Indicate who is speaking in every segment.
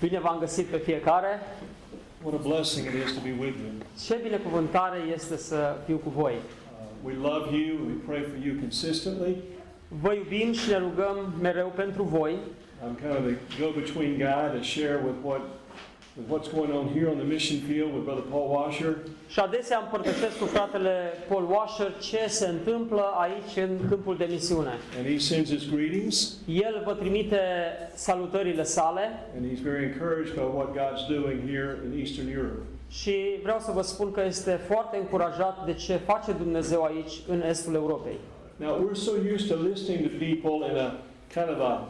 Speaker 1: Bine v-am găsit pe fiecare.
Speaker 2: What a blessing it is to be with you.
Speaker 1: Ce binecuvântare este să fiu cu voi.
Speaker 2: Uh, we love you. We pray for you consistently.
Speaker 1: Vă iubim și ne rugăm mereu pentru voi.
Speaker 2: I'm kind of the go-between guy to share with what with what's going on here on the mission field with Brother Paul Washer.
Speaker 1: Și adesea împărtășesc cu fratele Paul Washer ce se întâmplă aici în câmpul de misiune.
Speaker 2: And he sends his greetings,
Speaker 1: El vă trimite salutările sale
Speaker 2: and he's very encouraged by what God's doing here in Eastern Europe.
Speaker 1: și vreau să vă spun că este foarte încurajat de ce face Dumnezeu aici în estul Europei.
Speaker 2: Now, we're so used to listening to people in a kind of a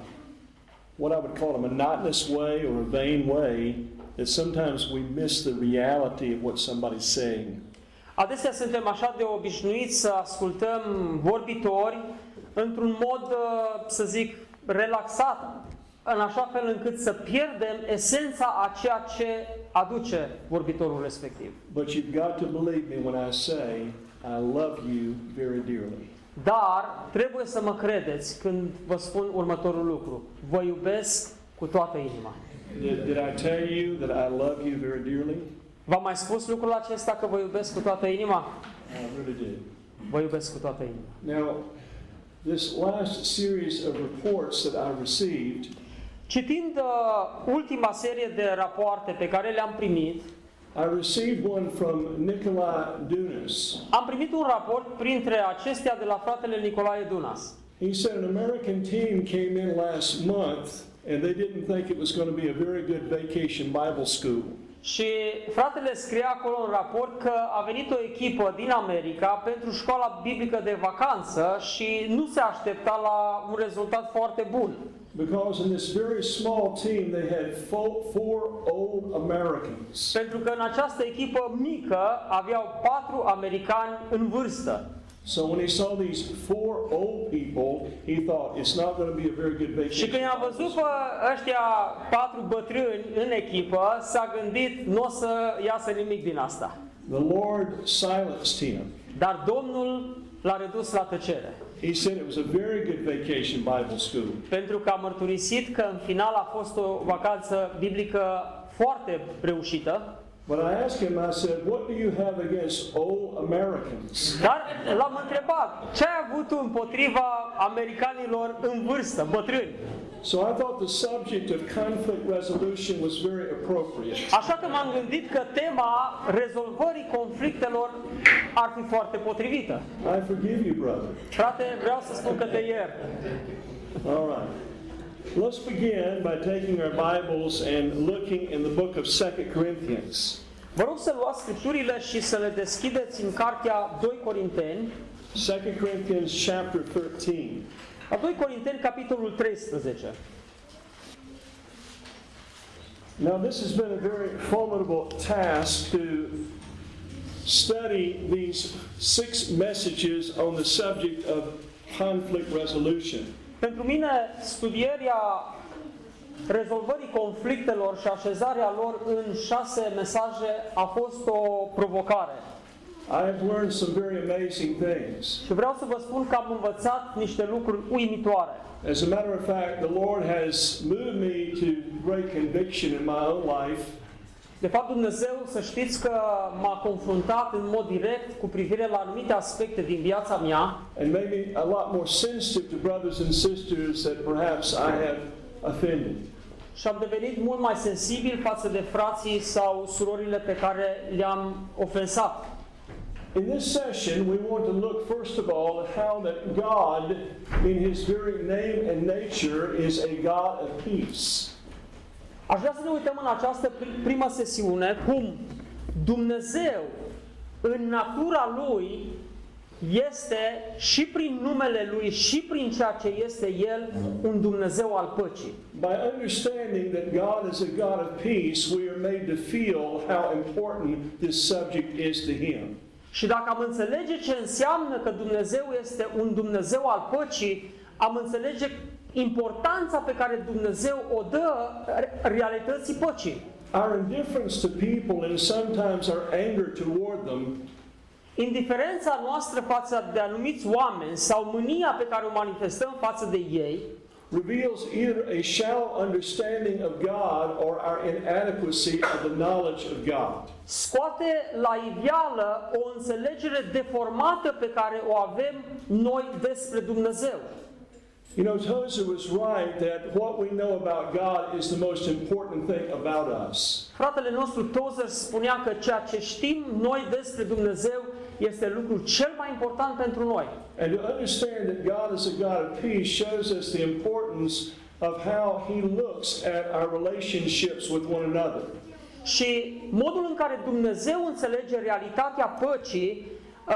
Speaker 2: what I would call a monotonous way or a vain way that sometimes we miss the reality of what somebody's saying.
Speaker 1: Adesea suntem așa de obișnuiți să ascultăm vorbitori într-un mod, uh, să zic, relaxat, în așa fel încât să pierdem esența a ceea ce aduce vorbitorul respectiv.
Speaker 2: But you've got to believe me when I say I love you very dearly.
Speaker 1: Dar trebuie să mă credeți când vă spun următorul lucru. Vă iubesc cu toată inima.
Speaker 2: Did, did I tell you that I love you very dearly?
Speaker 1: V-am mai spus lucrul acesta că vă iubesc cu toată inima?
Speaker 2: I really did.
Speaker 1: Vă iubesc cu toată inima.
Speaker 2: Now, this last series of reports that I received,
Speaker 1: Citind uh, ultima serie de rapoarte pe care le-am primit,
Speaker 2: I received one from Nikolai Dunas.
Speaker 1: am primit un raport printre acestea de la fratele Nicolae Dunas.
Speaker 2: He said an American team came in last month and they didn't think it was going to be a very good vacation Bible school.
Speaker 1: Și fratele scria acolo în raport că a venit o echipă din America pentru școala biblică de vacanță și nu se aștepta la un rezultat foarte bun.
Speaker 2: Because in this very small team, they had four, four old Americans.
Speaker 1: Pentru că în această echipă mică aveau patru americani în vârstă.
Speaker 2: So when he saw these four old people, he thought it's not going to be a very good
Speaker 1: Și când
Speaker 2: vacation.
Speaker 1: a văzut pe ăștia patru bătrâni în echipă, s-a gândit, nu o să iasă nimic din asta.
Speaker 2: The Lord silenced him.
Speaker 1: Dar Domnul l-a redus la tăcere.
Speaker 2: He said it was a very good vacation Bible school.
Speaker 1: Pentru că a mărturisit că în final a fost o vacanță biblică foarte reușită.
Speaker 2: But I asked him, I said, what do you have against old Americans?
Speaker 1: Dar l-am întrebat, ce ai avut tu împotriva americanilor în vârstă, bătrâni?
Speaker 2: So I thought the subject of conflict resolution was very appropriate.
Speaker 1: Așa că m-am gândit că tema rezolvării conflictelor ar fi foarte potrivită.
Speaker 2: I forgive you, brother.
Speaker 1: Frate, vreau să spun că te iert.
Speaker 2: All right. Let's begin by taking our Bibles and looking in the book of 2 Corinthians.
Speaker 1: Vă rog să luați scripturile și să le deschideți în cartea 2 Corinteni,
Speaker 2: 2 Corinthians chapter 13.
Speaker 1: a 2 Corinteni, capitolul 13.
Speaker 2: Now, this has been a very formidable task to study these six messages on the subject of conflict resolution.
Speaker 1: Pentru mine, studierea rezolvării conflictelor și așezarea lor în șase mesaje a fost o provocare.
Speaker 2: I have learned some very amazing things.
Speaker 1: Și vreau să vă spun că am învățat niște lucruri uimitoare.
Speaker 2: As a matter of fact, the Lord has moved me to great conviction in my own life
Speaker 1: De fapt, Dumnezeu, să știți că m-a confruntat în mod direct cu privire la anumite aspecte din viața mea
Speaker 2: and made me a lot more sensitive to brothers and sisters that perhaps I have offended.
Speaker 1: și am devenit mult mai sensibil față de frații sau surorile pe care le-am ofensat.
Speaker 2: In this session, we want to look first of all at how that God, in His very name and nature, is a God of peace.
Speaker 1: Aș vrea să ne uităm în această pri- primă sesiune cum Dumnezeu, în natura Lui, este și prin numele Lui și prin ceea ce este El un Dumnezeu al păcii.
Speaker 2: By understanding that God is a God of peace, we are made to feel how important this subject is to Him.
Speaker 1: Și dacă am înțelege ce înseamnă că Dumnezeu este un Dumnezeu al păcii, am înțelege importanța pe care Dumnezeu o dă realității păcii.
Speaker 2: Our indifference to people and sometimes our anger toward them
Speaker 1: Indiferența noastră față de anumiți oameni sau mânia pe care o manifestăm față de ei
Speaker 2: reveals either a shallow understanding of God or our inadequacy of the knowledge of God.
Speaker 1: scoate la iveală o înțelegere deformată pe care o avem noi despre Dumnezeu.
Speaker 2: You know, Tozer was right that what we know about God is the most important thing about us.
Speaker 1: Fratele nostru Tozer spunea că ceea ce știm noi despre Dumnezeu este lucrul cel mai important pentru noi.
Speaker 2: And to understand that God is a God of peace shows us the importance of how He looks at our relationships with one another.
Speaker 1: Și modul în care Dumnezeu înțelege realitatea păcii uh,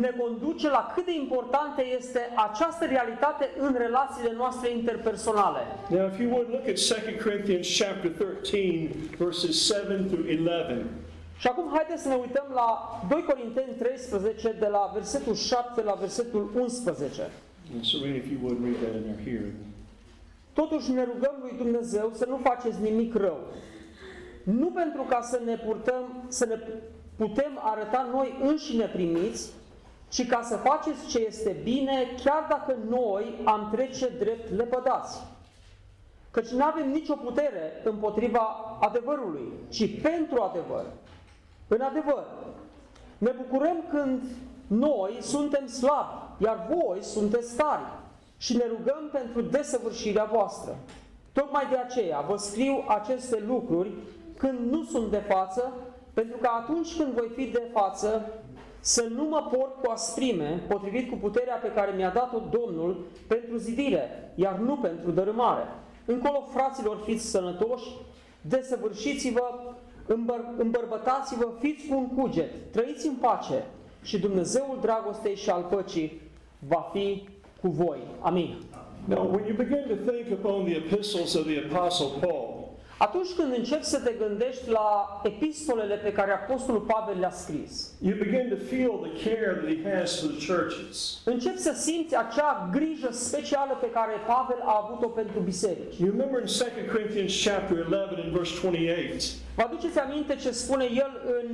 Speaker 1: ne conduce la cât de importantă este această realitate în relațiile noastre interpersonale.
Speaker 2: Now, if you would look at 2 Corinthians chapter 13, verses 7 through 11.
Speaker 1: Și acum haideți să ne uităm la 2 Corinteni 13, de la versetul 7 la versetul 11.
Speaker 2: And Serena, if you would read that in our hearing.
Speaker 1: Totuși ne rugăm lui Dumnezeu să nu faceți nimic rău. Nu pentru ca să ne purtăm, să ne putem arăta noi înșine primiți, ci ca să faceți ce este bine, chiar dacă noi am trece drept lepădați. Căci nu avem nicio putere împotriva adevărului, ci pentru adevăr. În adevăr, ne bucurăm când noi suntem slabi, iar voi sunteți tari și ne rugăm pentru desăvârșirea voastră. Tocmai de aceea vă scriu aceste lucruri când nu sunt de față, pentru că atunci când voi fi de față, să nu mă port cu asprime, potrivit cu puterea pe care mi-a dat-o Domnul pentru zidire, iar nu pentru dărâmare. Încolo, fraților, fiți sănătoși, desăvârșiți-vă, îmbăr- îmbărbătați-vă, fiți cu un cuget, trăiți în pace și Dumnezeul dragostei și al păcii va fi cu voi. Amin.
Speaker 2: Now, when you begin to think upon the epistles of the Apostle Paul,
Speaker 1: Atunci când începi să te gândești la epistolele pe care Apostolul Pavel le-a scris,
Speaker 2: you begin to feel the care that he has for the churches.
Speaker 1: începi să simți acea grijă specială pe care Pavel a avut-o pentru biserici.
Speaker 2: You remember in 2 Corinthians chapter 11 and verse 28,
Speaker 1: Vă aduceți aminte ce spune el în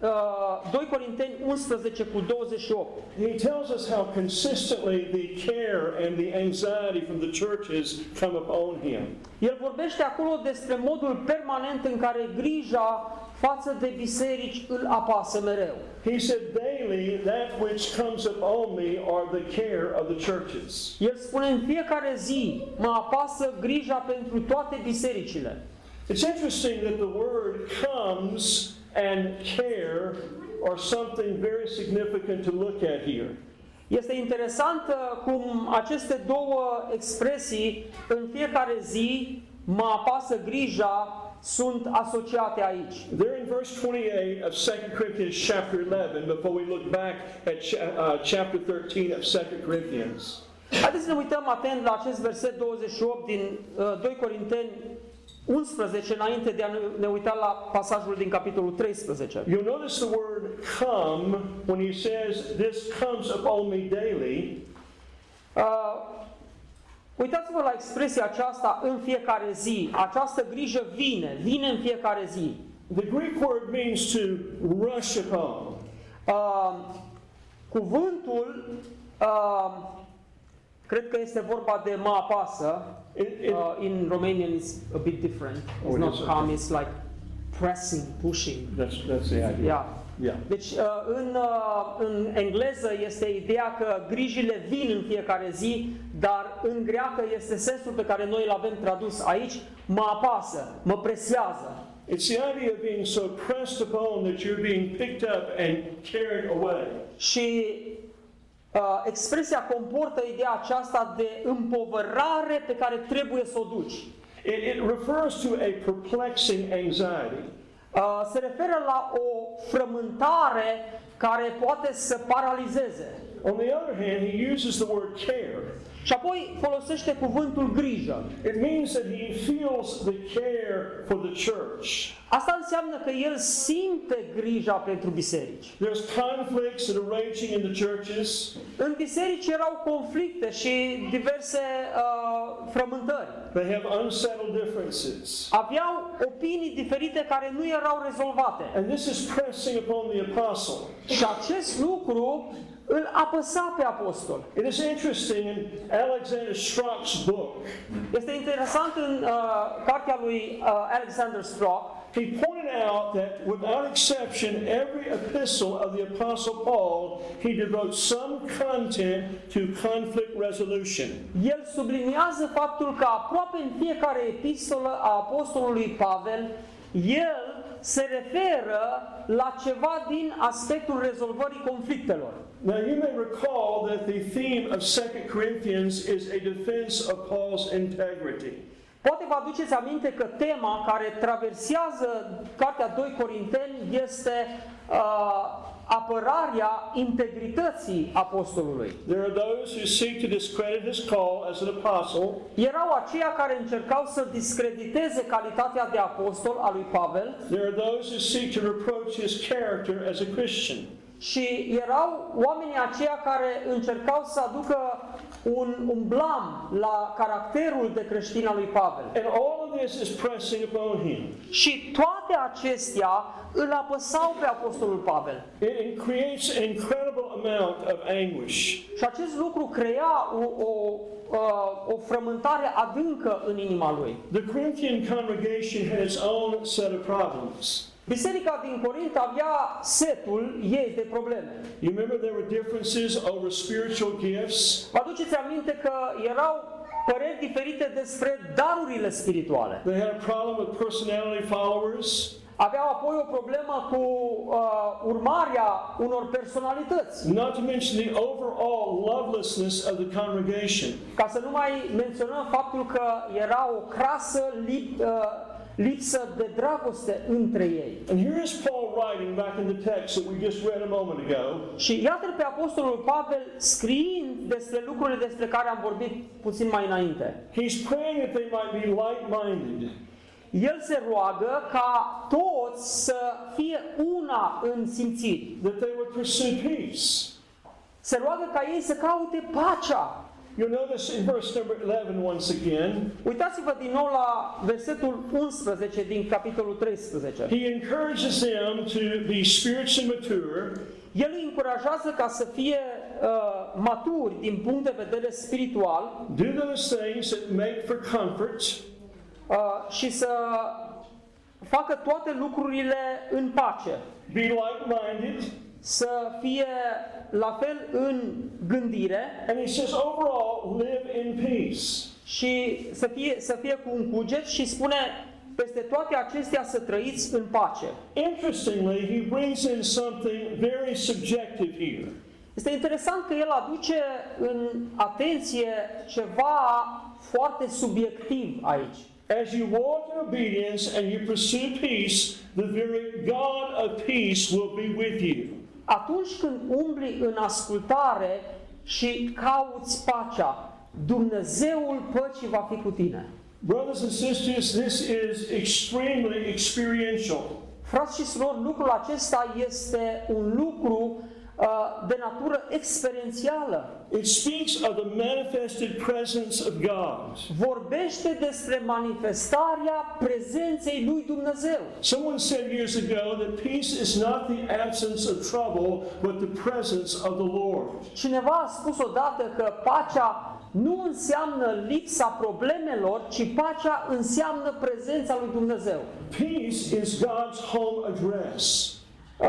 Speaker 1: uh, 2 Corinteni 11 cu 28?
Speaker 2: he tells us how consistently the care and the anxiety from the churches come upon him.
Speaker 1: El vorbește acolo despre modul permanent în care grija față de biserici îl apasă mereu.
Speaker 2: He said, Daily, that which comes upon me are the care of the churches.
Speaker 1: El spune în fiecare zi mă apasă grija pentru toate bisericile.
Speaker 2: It's interesting that the word comes and care are something very significant to look at here.
Speaker 1: Este interesant uh, cum aceste două expresii în fiecare zi mă apasă grija sunt asociate aici.
Speaker 2: There in verse 28 of 2 Corinthians chapter 11, before we look back at cha- uh, chapter 13 of 2 Corinthians.
Speaker 1: Haideți să ne uităm atent la acest verset 28 din uh, 2 Corinteni 11 înainte de a ne- ne uita la pasajul din capitolul 13.
Speaker 2: You'll notice the word come when he says, This comes upon me daily.
Speaker 1: Uh, uitați-vă la expresia aceasta în fiecare zi. Această grijă vine, vine în fiecare zi.
Speaker 2: The Greek word means to rush upon.
Speaker 1: Uh, cuvântul, uh, cred că este vorba de mă apasă.
Speaker 2: It, it,
Speaker 1: Uh, in Romanian it's a bit different. It's
Speaker 2: Oh,
Speaker 1: not
Speaker 2: yes,
Speaker 1: calm, it's like pressing, pushing.
Speaker 2: that's, that's the idea.
Speaker 1: Yeah.
Speaker 2: Yeah.
Speaker 1: Deci uh, în, uh, în engleză este ideea că grijile vin în fiecare zi, dar în greacă este sensul pe care noi îl avem tradus aici, mă apasă, mă presează.
Speaker 2: It's the idea of being so pressed upon that you're being picked up and carried away.
Speaker 1: Și uh, expresia comportă ideea aceasta de împovărare pe care trebuie să o duci.
Speaker 2: It, it refers to a perplexing anxiety.
Speaker 1: uh, se referă la o frământare care poate să paralizeze.
Speaker 2: On the other hand, he uses the word care.
Speaker 1: Și apoi folosește cuvântul grijă.
Speaker 2: It means that he feels the care for the church.
Speaker 1: Asta înseamnă că el simte grija pentru biserici.
Speaker 2: There's conflicts that are raging in the churches.
Speaker 1: În biserici erau conflicte și diverse uh, frământări.
Speaker 2: They have unsettled differences.
Speaker 1: Aveau opinii diferite care nu erau rezolvate.
Speaker 2: And this is pressing upon the apostle.
Speaker 1: Și acest lucru îl apăsa pe apostol.
Speaker 2: It is interesting in Alexander Strock's book,
Speaker 1: Este interesant în uh, cartea lui uh, Alexander Strock,
Speaker 2: he pointed out that without exception, every epistle of the Apostle Paul, he devotes some content to conflict resolution.
Speaker 1: el subliniază faptul că aproape în fiecare epistolă a apostolului Pavel, el se referă la ceva din aspectul rezolvării conflictelor.
Speaker 2: Now, you may recall that the theme of 2 Corinthians is a defense of Paul's integrity.
Speaker 1: Poate vă aduceți aminte că tema care traversează Cartea 2 Corinteni este uh, apărarea integrității apostolului.
Speaker 2: There are those who seek to discredit his call as an apostle,
Speaker 1: Erau aceia care încercau să discrediteze calitatea de apostol a lui Pavel
Speaker 2: there are those who seek to reproach his character as a Christian.
Speaker 1: Și erau oamenii aceia care încercau să aducă un, un blam la caracterul de creștin al lui Pavel.
Speaker 2: And all of this is pressing upon him.
Speaker 1: Și toate acestea îl apăsau pe apostolul Pavel.
Speaker 2: It it creates an incredible amount of anguish.
Speaker 1: Și acest lucru crea o, o, uh, o frământare adâncă în inima lui.
Speaker 2: The Corinthian congregation had its own set of problems.
Speaker 1: Biserica din Corint avea setul ei de probleme.
Speaker 2: You remember there were differences over spiritual gifts.
Speaker 1: Vă aduceți aminte că erau păreri diferite despre darurile spirituale.
Speaker 2: They had a problem with personality followers.
Speaker 1: Aveau apoi o problemă cu uh, urmarea unor personalități.
Speaker 2: Not to mention the overall lovelessness of the congregation.
Speaker 1: Ca să nu mai menționăm faptul că era o crasă lip, uh, lipsă de dragoste între ei.
Speaker 2: And here is Paul writing back in the text that we just read a moment ago.
Speaker 1: Și iată pe Apostolul Pavel scriind despre lucrurile despre care am vorbit puțin mai înainte.
Speaker 2: He's praying that they might be like-minded,
Speaker 1: El se roagă ca toți să fie una în simțiri.
Speaker 2: that they would pursue peace.
Speaker 1: Se roagă ca ei să caute pacea.
Speaker 2: You'll notice in verse number 11 once again,
Speaker 1: Uitați-vă din nou la versetul 11 din capitolul 13.
Speaker 2: he encourages them to be spiritually mature,
Speaker 1: El îi încurajează ca să fie uh, maturi din punct de vedere spiritual
Speaker 2: do those things that make for comfort,
Speaker 1: uh, și să facă toate lucrurile în pace.
Speaker 2: be like-minded,
Speaker 1: Să fie la fel în gândire
Speaker 2: and he says overall live in peace.
Speaker 1: și să fie, să fie cu un cuget și spune peste toate acestea să trăiți în pace.
Speaker 2: Interestingly, he brings in something very subjective here.
Speaker 1: Este interesant că el aduce în atenție ceva foarte subiectiv aici.
Speaker 2: As you walk in obedience and you pursue peace, the very God of peace will be with you.
Speaker 1: Atunci când umbli în ascultare și cauți pacea, Dumnezeul păcii va fi cu tine.
Speaker 2: Brothers and sisters, this is extremely experiential.
Speaker 1: Frați și surori, lucrul acesta este un lucru uh, de natură experiențială.
Speaker 2: It speaks of the manifested presence of God.
Speaker 1: Vorbește despre manifestarea prezenței lui Dumnezeu.
Speaker 2: Someone said years ago that peace is not the absence of trouble, but the presence of the Lord.
Speaker 1: Cineva a spus odată că pacea nu înseamnă lipsa problemelor, ci pacea înseamnă prezența lui Dumnezeu.
Speaker 2: Peace is God's home address.
Speaker 1: Uh,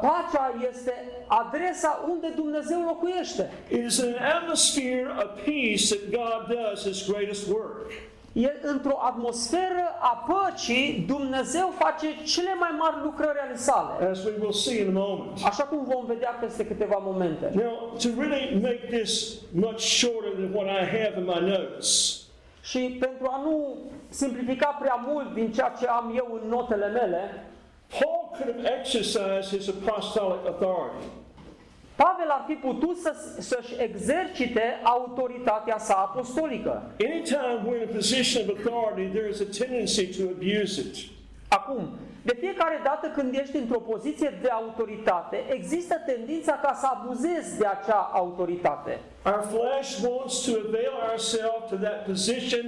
Speaker 1: Pacea este adresa unde Dumnezeu locuiește.
Speaker 2: It is in an atmosphere of peace that God does his greatest work.
Speaker 1: E într-o atmosferă a păcii, Dumnezeu face cele mai mari lucrări ale sale.
Speaker 2: as we will see in a moment.
Speaker 1: Așa cum vom vedea peste câteva momente.
Speaker 2: Now, to really make this much shorter than what I have in my notes,
Speaker 1: Și pentru a nu simplifica prea mult din ceea ce am eu în notele mele,
Speaker 2: Paul could have exercised his apostolic authority.
Speaker 1: Pavel ar fi putut să, să-și exercite autoritatea sa apostolică.
Speaker 2: Anytime we're in a position of authority, there is a tendency to abuse it.
Speaker 1: Acum, de fiecare dată când ești într-o poziție de autoritate, există tendința ca să abuzezi de acea autoritate.
Speaker 2: Our flesh wants to avail ourselves to that position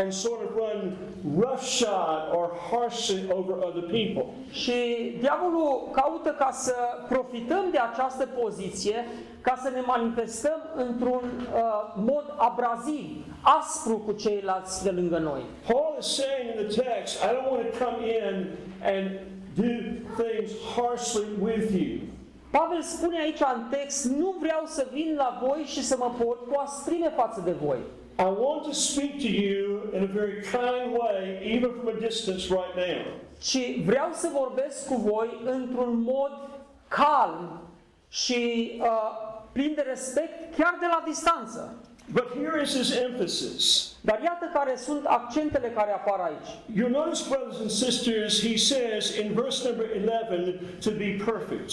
Speaker 2: and sort of run roughshod or harshly over other people.
Speaker 1: Și diavolul caută ca să profităm de această poziție, ca să ne manifestăm într-un uh, mod abraziv, aspru cu ceilalți de lângă noi.
Speaker 2: Paul is saying in the text, I don't want to come in and do things harshly with you.
Speaker 1: Pavel spune aici în text, nu vreau să vin la voi și să mă port cu astrime față de voi.
Speaker 2: I want to speak to you in a very kind way, even from a distance right now.
Speaker 1: ci vreau să vorbesc cu voi într-un mod calm și uh, plin de respect, chiar de la distanță.
Speaker 2: But here is his emphasis.
Speaker 1: Dar iată care sunt accentele care apar aici.
Speaker 2: You'll notice, brothers and sisters, he says in verse number 11 to be perfect.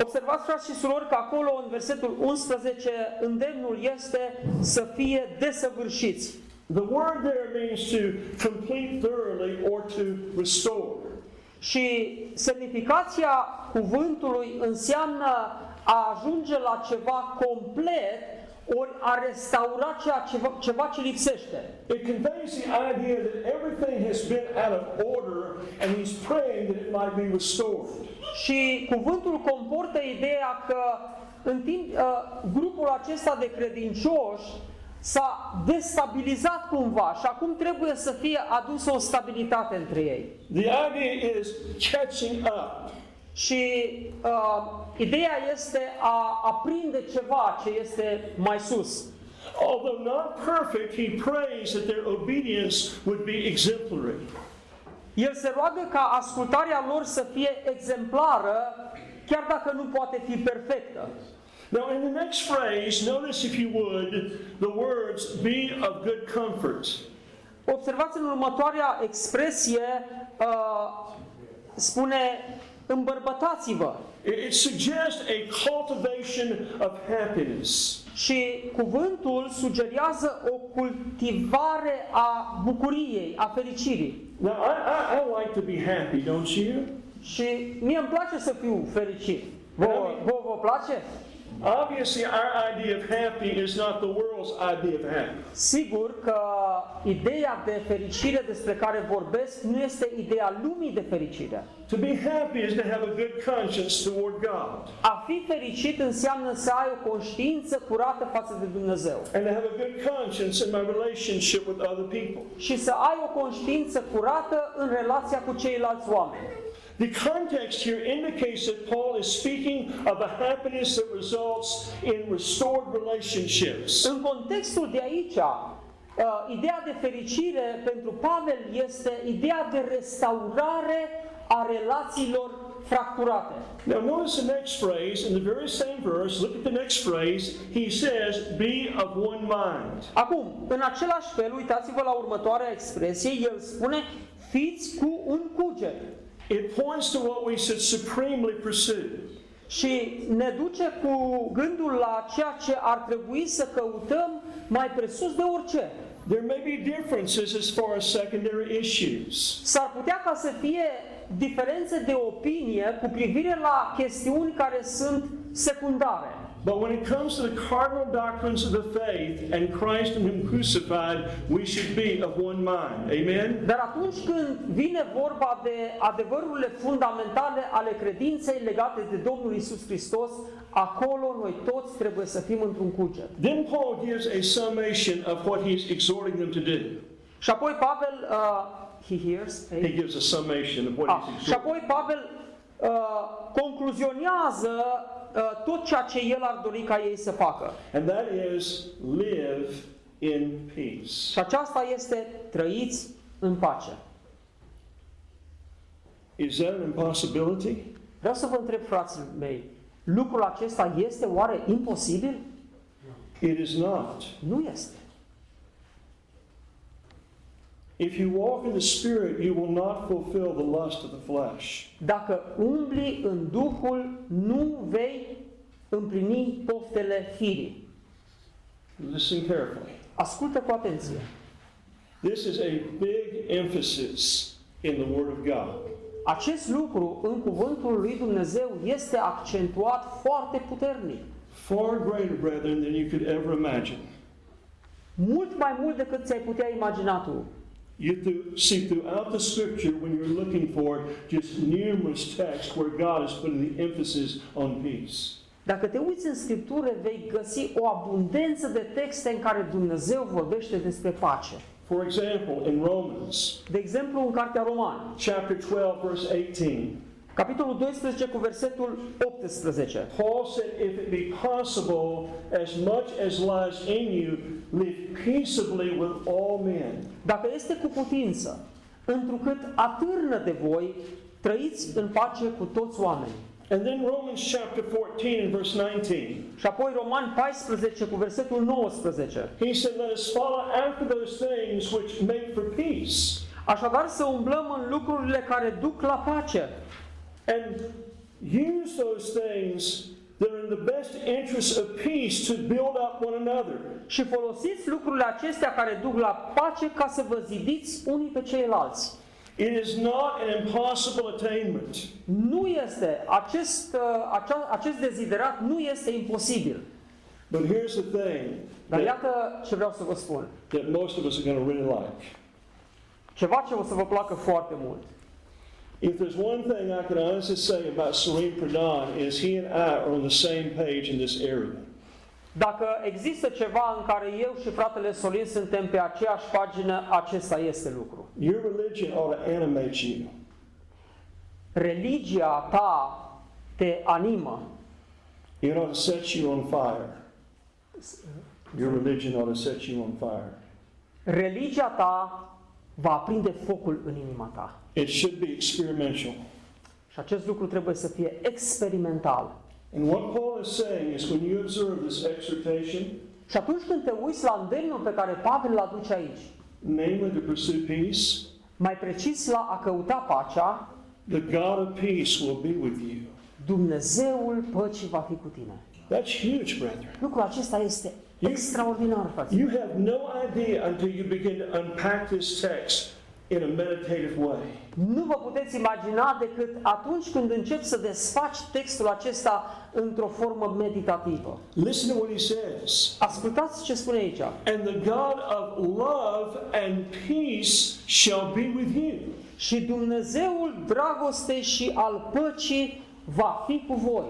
Speaker 1: Observați, frați și surori, că acolo, în versetul 11, îndemnul este să fie desăvârșiți.
Speaker 2: The word there means to complete thoroughly or to restore.
Speaker 1: Și semnificația cuvântului înseamnă a ajunge la ceva complet, ori a restaura ceea ceva, ceva ce lipsește.
Speaker 2: It conveys the idea that everything has been out of order and he's praying that it might be restored.
Speaker 1: Și cuvântul comportă ideea că în timp uh, grupul acesta de credincioși s-a destabilizat cumva și acum trebuie să fie adusă o stabilitate între ei.
Speaker 2: The idea is catching up.
Speaker 1: Și uh, ideea este a aprinde ceva ce este mai sus.
Speaker 2: Although not perfect, he prays that their obedience would be exemplary.
Speaker 1: El se roagă ca ascultarea lor să fie exemplară, chiar dacă nu poate fi perfectă.
Speaker 2: Now, in the next phrase, notice if you would the words be of good comfort.
Speaker 1: Observați în următoarea expresie, uh, spune îmbărbătați-vă.
Speaker 2: It it suggests a cultivation of happiness.
Speaker 1: Și cuvântul sugerează o cultivare a bucuriei, a fericirii.
Speaker 2: Now, I, I, I like to be happy, don't you?
Speaker 1: Și mie îmi place să fiu fericit. Vă, vă, vă place?
Speaker 2: Obviously, our idea of happy is not the world's idea of happy.
Speaker 1: Sigur că ideea de fericire despre care vorbesc nu este ideea lumii de fericire.
Speaker 2: To be happy is to have a good conscience toward God
Speaker 1: A fi fericit înseamnă să ai o conștiință curată față de Dumnezeu
Speaker 2: and to have a good conscience in my relationship with other people.
Speaker 1: și să ai o conștiință curată în relația cu ceilalți oameni.
Speaker 2: The context here indicates that Paul is speaking of a happiness that results in restored relationships.
Speaker 1: În contextul de aici, uh, ideea de fericire pentru Pavel este ideea de restaurare a relațiilor fracturate.
Speaker 2: Now, notice the next phrase in the very same verse. Look at the next phrase. He says, Be of one mind.
Speaker 1: Acum, în același fel, uitați-vă la următoarea expresie, el spune, fiți cu un cuget.
Speaker 2: It points to what we should supremely pursue.
Speaker 1: Și ne duce cu gândul la ceea ce ar trebui să căutăm mai presus de orice.
Speaker 2: There may be differences as far as secondary issues.
Speaker 1: S-ar putea ca să fie diferențe de opinie cu privire la chestiuni care sunt secundare.
Speaker 2: But when it comes to the cardinal doctrines of the faith and Christ and Him crucified, we should be of one mind. Amen?
Speaker 1: Dar atunci când vine vorba de adevărurile fundamentale ale credinței legate de Domnul Isus Hristos, acolo noi toți trebuie să fim într-un cuget.
Speaker 2: Then Paul gives a summation of what he's exhorting them to do.
Speaker 1: Și apoi Pavel, uh, he hears, eh?
Speaker 2: He gives a summation of what
Speaker 1: Ah,
Speaker 2: he's
Speaker 1: și
Speaker 2: exhorting.
Speaker 1: apoi Pavel uh, concluzionează uh, tot ceea ce el ar dori ca ei să facă.
Speaker 2: And that is live in peace.
Speaker 1: Și aceasta este trăiți în pace.
Speaker 2: Is that an impossibility?
Speaker 1: Vreau să vă întreb, frații mei, lucrul acesta este oare imposibil?
Speaker 2: It is not.
Speaker 1: Nu este.
Speaker 2: If you walk in the Spirit, you will not fulfill the lust of the flesh.
Speaker 1: Dacă umbli în Duhul, nu vei împlini poftele firii.
Speaker 2: Listen carefully.
Speaker 1: Ascultă cu atenție.
Speaker 2: This is a big emphasis in the Word of God.
Speaker 1: Acest lucru în cuvântul lui Dumnezeu este accentuat foarte puternic.
Speaker 2: Far greater, brethren, than you could ever imagine.
Speaker 1: Mult mai mult decât ți-ai putea imagina tu.
Speaker 2: You th- see throughout the scripture, when you're looking for just numerous texts where God is putting the emphasis on peace.
Speaker 1: Dacă te uiți în Scriptură, vei găsi o abundență de texte în care Dumnezeu vorbește despre pace.
Speaker 2: For example, in Romans
Speaker 1: De exemplu, în Cartea Romani,
Speaker 2: chapter 12, verse 18,
Speaker 1: capitolul 12 cu versetul 18.
Speaker 2: Paul said, If it be possible, as much as lies in you, live peaceably with all men.
Speaker 1: Dacă este cu putință, întrucât atârnă de voi, trăiți în pace cu toți oamenii.
Speaker 2: And then Romans chapter 14 and verse 19.
Speaker 1: Și apoi Romani 14 cu versetul 19.
Speaker 2: He said, Let us follow after those things which make for peace,
Speaker 1: Așadar să umblăm în lucrurile care duc la pace
Speaker 2: and use those things that are in the best interest of peace to build up one another.
Speaker 1: și folosiți lucrurile acestea care duc la pace ca să vă zidiți unii pe ceilalți.
Speaker 2: It is not an impossible attainment.
Speaker 1: Nu este, acest, uh, acea, acest deziderat nu este imposibil.
Speaker 2: But here's the thing
Speaker 1: Dar
Speaker 2: that,
Speaker 1: iată ce vreau să vă spun.
Speaker 2: that most of us are going to really like.
Speaker 1: Ceva ce o să vă placă foarte mult.
Speaker 2: If there's one thing I can honestly say about Serene Pradhan is he and I are on the same page in this area.
Speaker 1: Dacă există ceva în care eu și fratele Solin suntem pe aceeași pagină, acesta este lucru.
Speaker 2: Your religion ought to animate you.
Speaker 1: Religia ta te animă.
Speaker 2: It ought to set you on fire. Your religion ought to set you on fire.
Speaker 1: Religia ta va aprinde focul în inima ta.
Speaker 2: It should be experimental.
Speaker 1: Și acest lucru trebuie să fie experimental.
Speaker 2: And what Paul is saying is when you observe this exhortation,
Speaker 1: Și atunci când te uiți la îndemnul pe care Pavel îl aduce aici,
Speaker 2: namely to pursue peace,
Speaker 1: mai precis la a căuta pacea,
Speaker 2: the God of peace will be with you.
Speaker 1: Dumnezeul păcii va fi cu tine.
Speaker 2: That's huge, brethren.
Speaker 1: Lucrul acesta este extraordinar, frate.
Speaker 2: You have no idea until you begin to unpack this text in a meditative way.
Speaker 1: Nu vă puteți imagina decât atunci când începi să desfaci textul acesta într-o formă meditativă.
Speaker 2: Listen to what he says.
Speaker 1: Ascultați ce spune aici.
Speaker 2: And the God of love and peace shall be with you.
Speaker 1: Și Dumnezeul dragostei și al păcii va fi cu voi.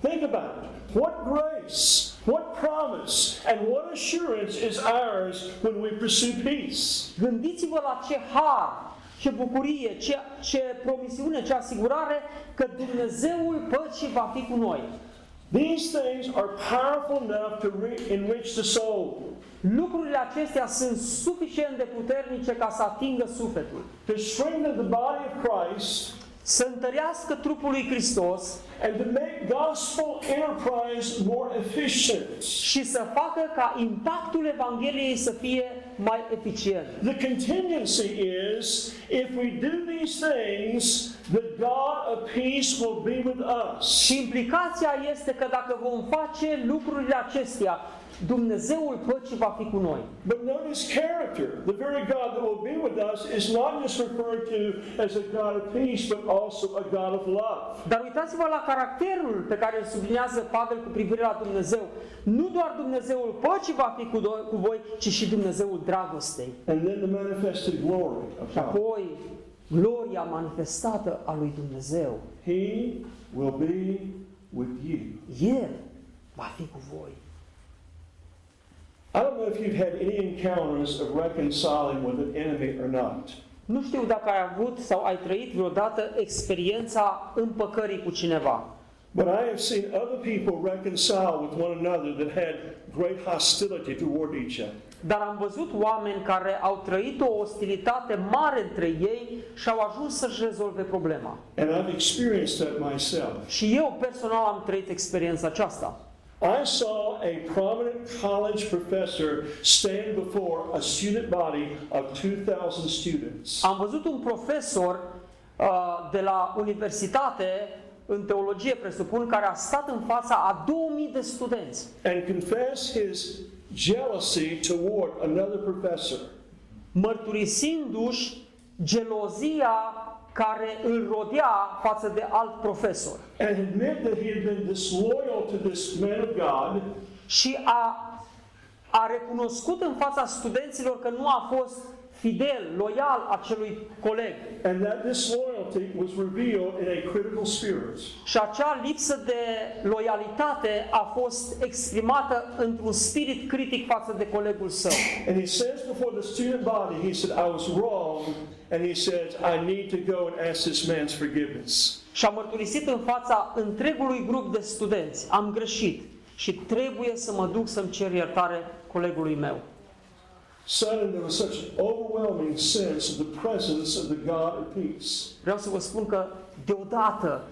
Speaker 2: Think about it. What grace, what promise, and what assurance is ours when we pursue peace?
Speaker 1: Gândiți-vă la ce har, ce bucurie, ce, ce promisiune, ce asigurare că Dumnezeul păcii va fi cu noi.
Speaker 2: These things are powerful enough to re- enrich the soul,
Speaker 1: Lucrurile acestea sunt suficient de puternice ca să atingă sufletul,
Speaker 2: to strengthen the body of Christ,
Speaker 1: să întărească trupul lui Hristos
Speaker 2: and to make gospel enterprise more efficient.
Speaker 1: și să facă ca impactul Evangheliei să fie mai eficient.
Speaker 2: The contingency is if we do these things, the God of peace will be with us.
Speaker 1: Și implicația este că dacă vom face lucrurile acestea, Dumnezeul păcii va fi cu noi.
Speaker 2: But notice character. The very God that will be with us is not just referred to as a God of peace, but also a God of love.
Speaker 1: Dar uitați-vă la caracterul pe care îl sublinează Pavel cu privire la Dumnezeu. Nu doar Dumnezeul păcii va fi cu, do- cu voi, ci și Dumnezeul dragostei.
Speaker 2: And then the manifested glory of
Speaker 1: Și
Speaker 2: God.
Speaker 1: apoi gloria manifestată a lui Dumnezeu.
Speaker 2: He will be with you.
Speaker 1: El va fi cu voi.
Speaker 2: I don't know if you've had any encounters of reconciling with an enemy or not.
Speaker 1: Nu știu dacă ai avut sau ai trăit vreodată experiența împăcării cu cineva.
Speaker 2: But I have seen other people reconcile with one another that had great hostility toward each other.
Speaker 1: Dar am văzut oameni care au trăit o ostilitate mare între ei și au ajuns să-și rezolve problema.
Speaker 2: And I've experienced that myself.
Speaker 1: Și eu personal am trăit experiența aceasta.
Speaker 2: I saw a prominent college professor stand before a student body of 2,000 students
Speaker 1: Am văzut un profesor uh, de la universitate în teologie, presupun, care a stat în fața a 2000 de studenți
Speaker 2: and confess his jealousy toward another professor.
Speaker 1: mărturisindu-și gelozia care îl rodea față de alt profesor.
Speaker 2: and admit that he had been disloyal to this man of God
Speaker 1: Și a, a recunoscut în fața studenților că nu a fost fidel, loial acelui coleg.
Speaker 2: and that disloyalty was revealed in a critical spirit.
Speaker 1: Și acea lipsă de loialitate a fost exprimată într-un spirit critic față de colegul său.
Speaker 2: And he says before the student body, he said, I was wrong. And he says, I need to go and ask this man's forgiveness.
Speaker 1: Și a mărturisit în fața întregului grup de studenți, am greșit și trebuie să mă duc să-mi cer iertare colegului meu.
Speaker 2: Suddenly there was such an overwhelming sense of the presence of the God of peace.
Speaker 1: Vreau să vă spun că deodată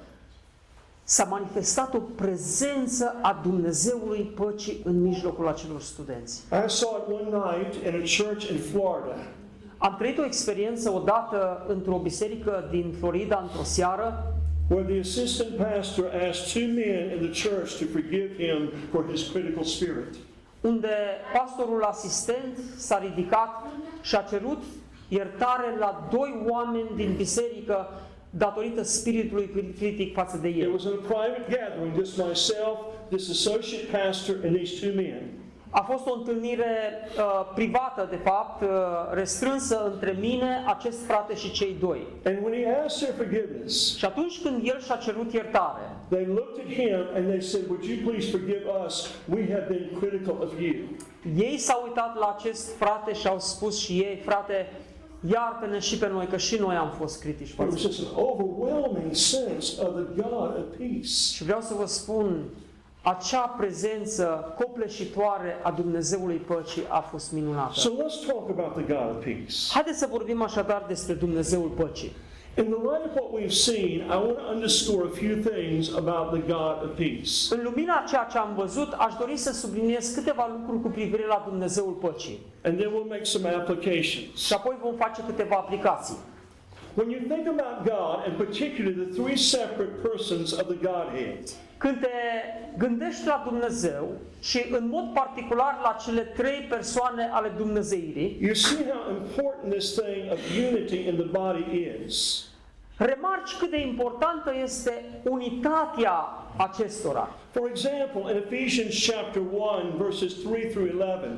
Speaker 1: s-a manifestat o prezență a Dumnezeului păcii în mijlocul acelor studenți.
Speaker 2: I saw it one night in a church in Florida.
Speaker 1: Am trăit o experiență odată într-o biserică din Florida, într-o seară,
Speaker 2: where the assistant pastor asked two men in the church to forgive him for his critical spirit.
Speaker 1: Unde pastorul asistent s-a ridicat și a cerut iertare la doi oameni din biserică datorită spiritului critic față de
Speaker 2: It
Speaker 1: el.
Speaker 2: was in a private gathering, just myself, this associate pastor, and these two men.
Speaker 1: A fost o întâlnire uh, privată, de fapt, uh, restrânsă între mine, acest frate și cei doi.
Speaker 2: And when he asked their forgiveness,
Speaker 1: Și atunci când el și-a cerut iertare,
Speaker 2: they looked at him and they said, Would you please forgive us? We have been critical of you.
Speaker 1: ei s-au uitat la acest frate și au spus și ei, frate, iartă-ne și pe noi, că și noi am fost critici
Speaker 2: It
Speaker 1: față
Speaker 2: was just an overwhelming sense of the God of peace.
Speaker 1: Și vreau să vă spun, acea prezență copleșitoare a Dumnezeului păcii a fost minunată.
Speaker 2: So let's talk about the God of peace.
Speaker 1: Haideți să vorbim așadar despre Dumnezeul păcii.
Speaker 2: In the light of what we've seen, I want to underscore a few things about the God of peace.
Speaker 1: În lumina a ceea ce am văzut, aș dori să subliniez câteva lucruri cu privire la Dumnezeul păcii.
Speaker 2: And then we'll make some applications.
Speaker 1: Și apoi vom face câteva aplicații.
Speaker 2: When you think about God, and particularly the three separate persons of the Godhead,
Speaker 1: Când te gândești la Dumnezeu și în mod particular la cele trei persoane ale Dumnezeirii,
Speaker 2: you see how important this thing of unity in the body is.
Speaker 1: remarci cât de importantă este unitatea acestora.
Speaker 2: For example, in Ephesians chapter 1, verses 3 through 11,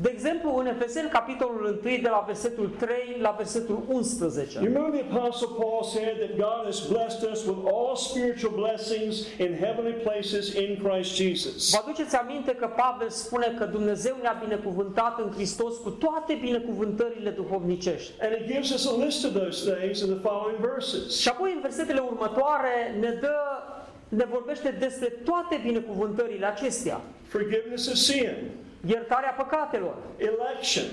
Speaker 1: De exemplu, în Efeseni, capitolul 1, de la versetul 3 la versetul 11.
Speaker 2: you remember the Apostle Paul said that God has blessed us with all spiritual blessings in heavenly places in Christ Jesus.
Speaker 1: Vă aduceți aminte că Pavel spune că Dumnezeu ne-a binecuvântat în Hristos cu toate binecuvântările duhovnicești.
Speaker 2: And it gives us a list of those things in the following verses.
Speaker 1: Și apoi în versetele următoare ne dă ne vorbește despre toate binecuvântările acestea.
Speaker 2: Forgiveness of sin,
Speaker 1: Iertarea păcatelor,
Speaker 2: election,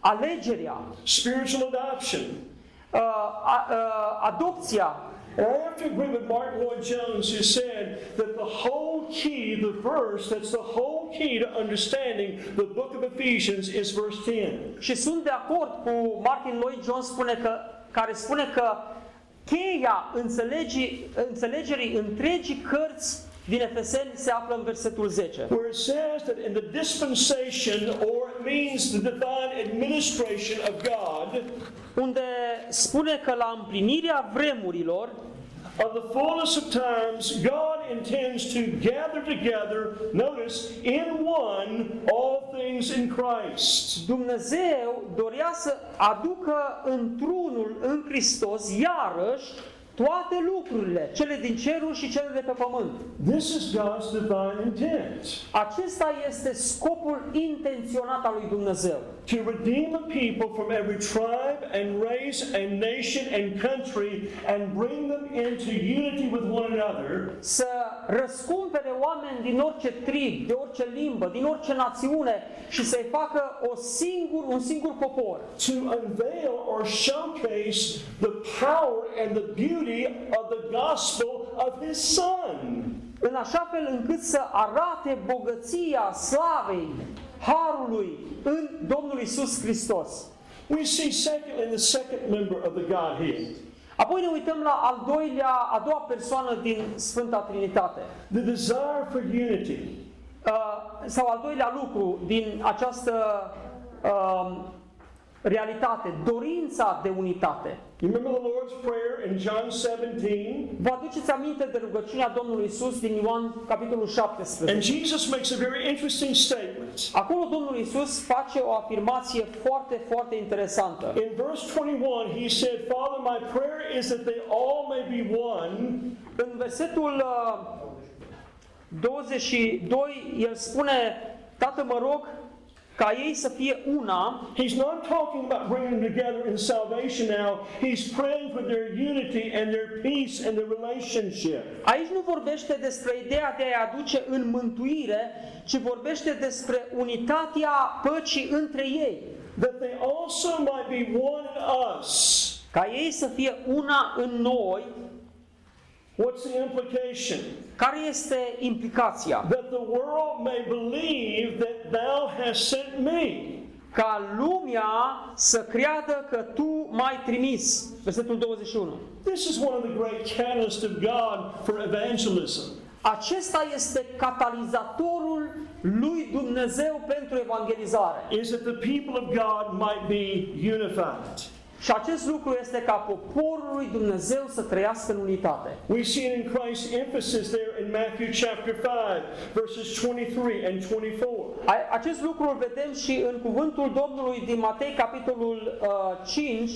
Speaker 1: alegerea,
Speaker 2: spiritual adoption.
Speaker 1: uh, a, uh, adopția.
Speaker 2: And I have to agree with Mark Lloyd Jones, who said that the whole key, the verse that's the whole key to understanding the book of Ephesians is verse 10.
Speaker 1: Și sunt de acord cu Martin Lloyd Jones spune că, care spune că cheia înțelegii, înțelegerii întregii cărți din Efeseni se află în versetul 10.
Speaker 2: Where it says that in the dispensation, or it means the divine administration of God,
Speaker 1: unde spune că la împlinirea vremurilor,
Speaker 2: of the fullness of times, God intends to gather together, notice, in one, all things in Christ.
Speaker 1: Dumnezeu dorea să aducă într-unul în Hristos iarăși toate lucrurile, cele din ceruri și cele de pe pământ.
Speaker 2: This is God's divine intent.
Speaker 1: Acesta este scopul intenționat al lui Dumnezeu.
Speaker 2: to redeem a people from every tribe and race and nation and country and bring them into unity with one another,
Speaker 1: să răscumpere oameni din orice trib, de orice limbă, din orice națiune și să-i facă o singur, un singur popor.
Speaker 2: to unveil or showcase the power and the beauty of the gospel of his son.
Speaker 1: În așa fel încât să arate bogăția slavei, harului în Domnul Isus Hristos.
Speaker 2: We see secondly the second member of the Godhead,
Speaker 1: Apoi ne uităm la al doilea, a doua persoană din Sfânta Trinitate.
Speaker 2: the desire for unity.
Speaker 1: Uh, sau al doilea lucru din această uh, realitate, dorința de unitate.
Speaker 2: You remember the Lord's Prayer in John 17?
Speaker 1: Vă aduceți aminte de rugăciunea Domnului Isus din Ioan capitolul 17.
Speaker 2: And Jesus makes a very interesting statement.
Speaker 1: Acolo Domnul Isus face o afirmație foarte, foarte interesantă.
Speaker 2: In verse 21, he said, Father, my prayer is that they all may be one,
Speaker 1: În versetul uh, 22, el spune, Tată, mă rog ca ei să fie una,
Speaker 2: He's not talking about bringing them together in salvation now. He's praying for their unity and their peace and their relationship.
Speaker 1: Aici nu vorbește despre ideea de a-i aduce în mântuire, ci vorbește despre unitatea păcii între ei.
Speaker 2: That they also might be one in us.
Speaker 1: Ca ei să fie una în noi,
Speaker 2: What's the implication?
Speaker 1: care este implicația?
Speaker 2: That the world may believe that thou hast sent me.
Speaker 1: Ca lumea să creadă că tu m-ai trimis. Versetul 21.
Speaker 2: This is one of the great catalysts of God for evangelism.
Speaker 1: Acesta este catalizatorul lui Dumnezeu pentru evangelizare.
Speaker 2: Is that the people of God might be unified.
Speaker 1: Și acest lucru este ca poporul lui Dumnezeu să trăiască în unitate.
Speaker 2: We see it in Christ's emphasis there in Matthew chapter 5, verses 23 and 24.
Speaker 1: A- Acest lucru îl vedem și în cuvântul Domnului din Matei, capitolul uh, 5,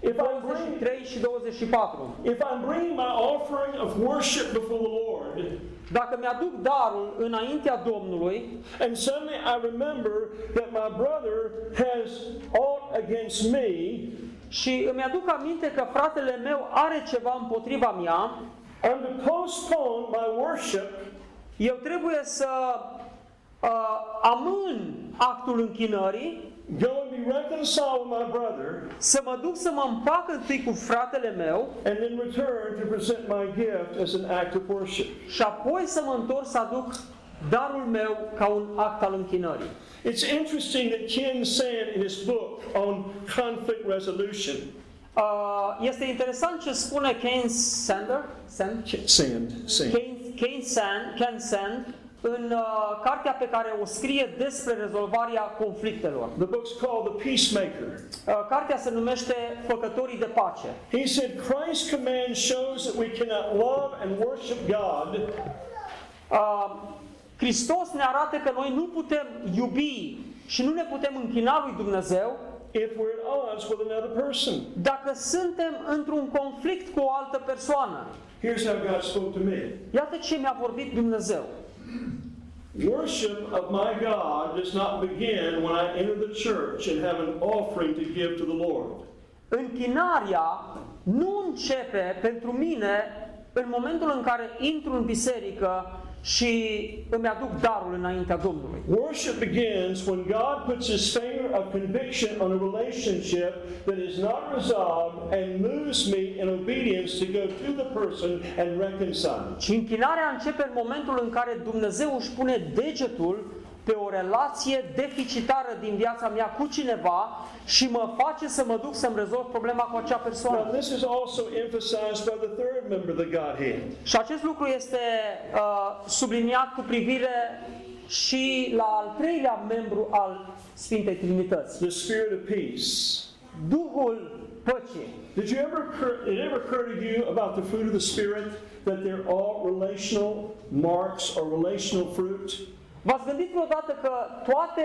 Speaker 1: 23 și 24.
Speaker 2: If I'm bringing my offering of worship before the Lord,
Speaker 1: Dacă mi-aduc darul înaintea Domnului
Speaker 2: and suddenly I remember that my brother has aught against me,
Speaker 1: și îmi aduc aminte că fratele meu are ceva împotriva mea,
Speaker 2: I'm to postpone my worship
Speaker 1: eu trebuie să uh, amân actul închinării,
Speaker 2: go and be reconciled with my brother,
Speaker 1: să mă duc să mă împac întâi cu fratele meu
Speaker 2: and then return to present my gift as an act of worship.
Speaker 1: și apoi să mă întorc să aduc darul meu ca un act al închinării.
Speaker 2: It's interesting that Ken Sand, in his book on conflict resolution,
Speaker 1: Uh, este interesant ce spune Keynes Sander, Sand,
Speaker 2: Sand, Sand,
Speaker 1: Keynes, Keynes Sand, Ken Sand în uh, cartea pe care o scrie despre rezolvarea conflictelor.
Speaker 2: the book's called The Peacemaker.
Speaker 1: Uh, cartea se numește Făcătorii de pace.
Speaker 2: He said Christ's command shows that we cannot love and worship God
Speaker 1: Uh, Hristos ne arată că noi nu putem iubi și nu ne putem închina lui Dumnezeu
Speaker 2: if we're at odds with another person.
Speaker 1: dacă suntem într-un conflict cu o altă persoană.
Speaker 2: Here's how God spoke to me.
Speaker 1: Iată ce mi-a vorbit Dumnezeu.
Speaker 2: Worship of my God does not begin when I enter the church and have an offering to give to the Lord.
Speaker 1: Închinarea nu începe pentru mine în momentul în care intru în biserică și îmi aduc darul înaintea Domnului.
Speaker 2: Worship begins when God puts his finger of conviction on a relationship that is not resolved and moves me in obedience to go to the person and reconcile.
Speaker 1: Și închinarea începe în momentul în care Dumnezeu își pune degetul pe o relație deficitară din viața mea cu cineva și mă face să mă duc să-mi rezolv problema cu acea
Speaker 2: Now,
Speaker 1: persoană.
Speaker 2: this is also emphasized by the third member of the Godhead.
Speaker 1: Și acest lucru este uh, subliniat cu privire și la al treilea membru al Sfintei Trinități,
Speaker 2: the spirit of peace.
Speaker 1: Duhul păcii.
Speaker 2: Did you ever occur, did it ever occur to you about the fruit of the spirit that they're all relational marks or relational fruit?
Speaker 1: V-ați gândit vreodată că toate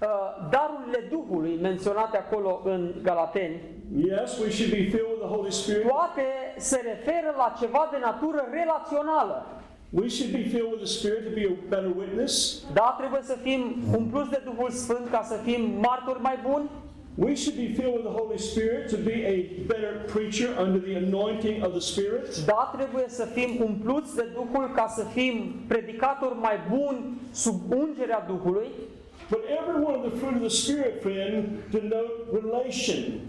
Speaker 1: uh, darurile Duhului menționate acolo în Galateni,
Speaker 2: Yes, we should be filled with the Holy Spirit.
Speaker 1: toate se referă la ceva de natură relațională.
Speaker 2: We should be filled with the Spirit to be a better witness.
Speaker 1: Da, trebuie să fim umpluți de Duhul Sfânt ca să fim martori mai buni.
Speaker 2: We should be filled with the Holy Spirit to be a better preacher under the anointing of the Spirit.
Speaker 1: Da, trebuie să fim umpluți de Duhul ca să fim predicatori mai buni sub ungerea Duhului.
Speaker 2: But every one of the fruit of the Spirit, friend, denote relation.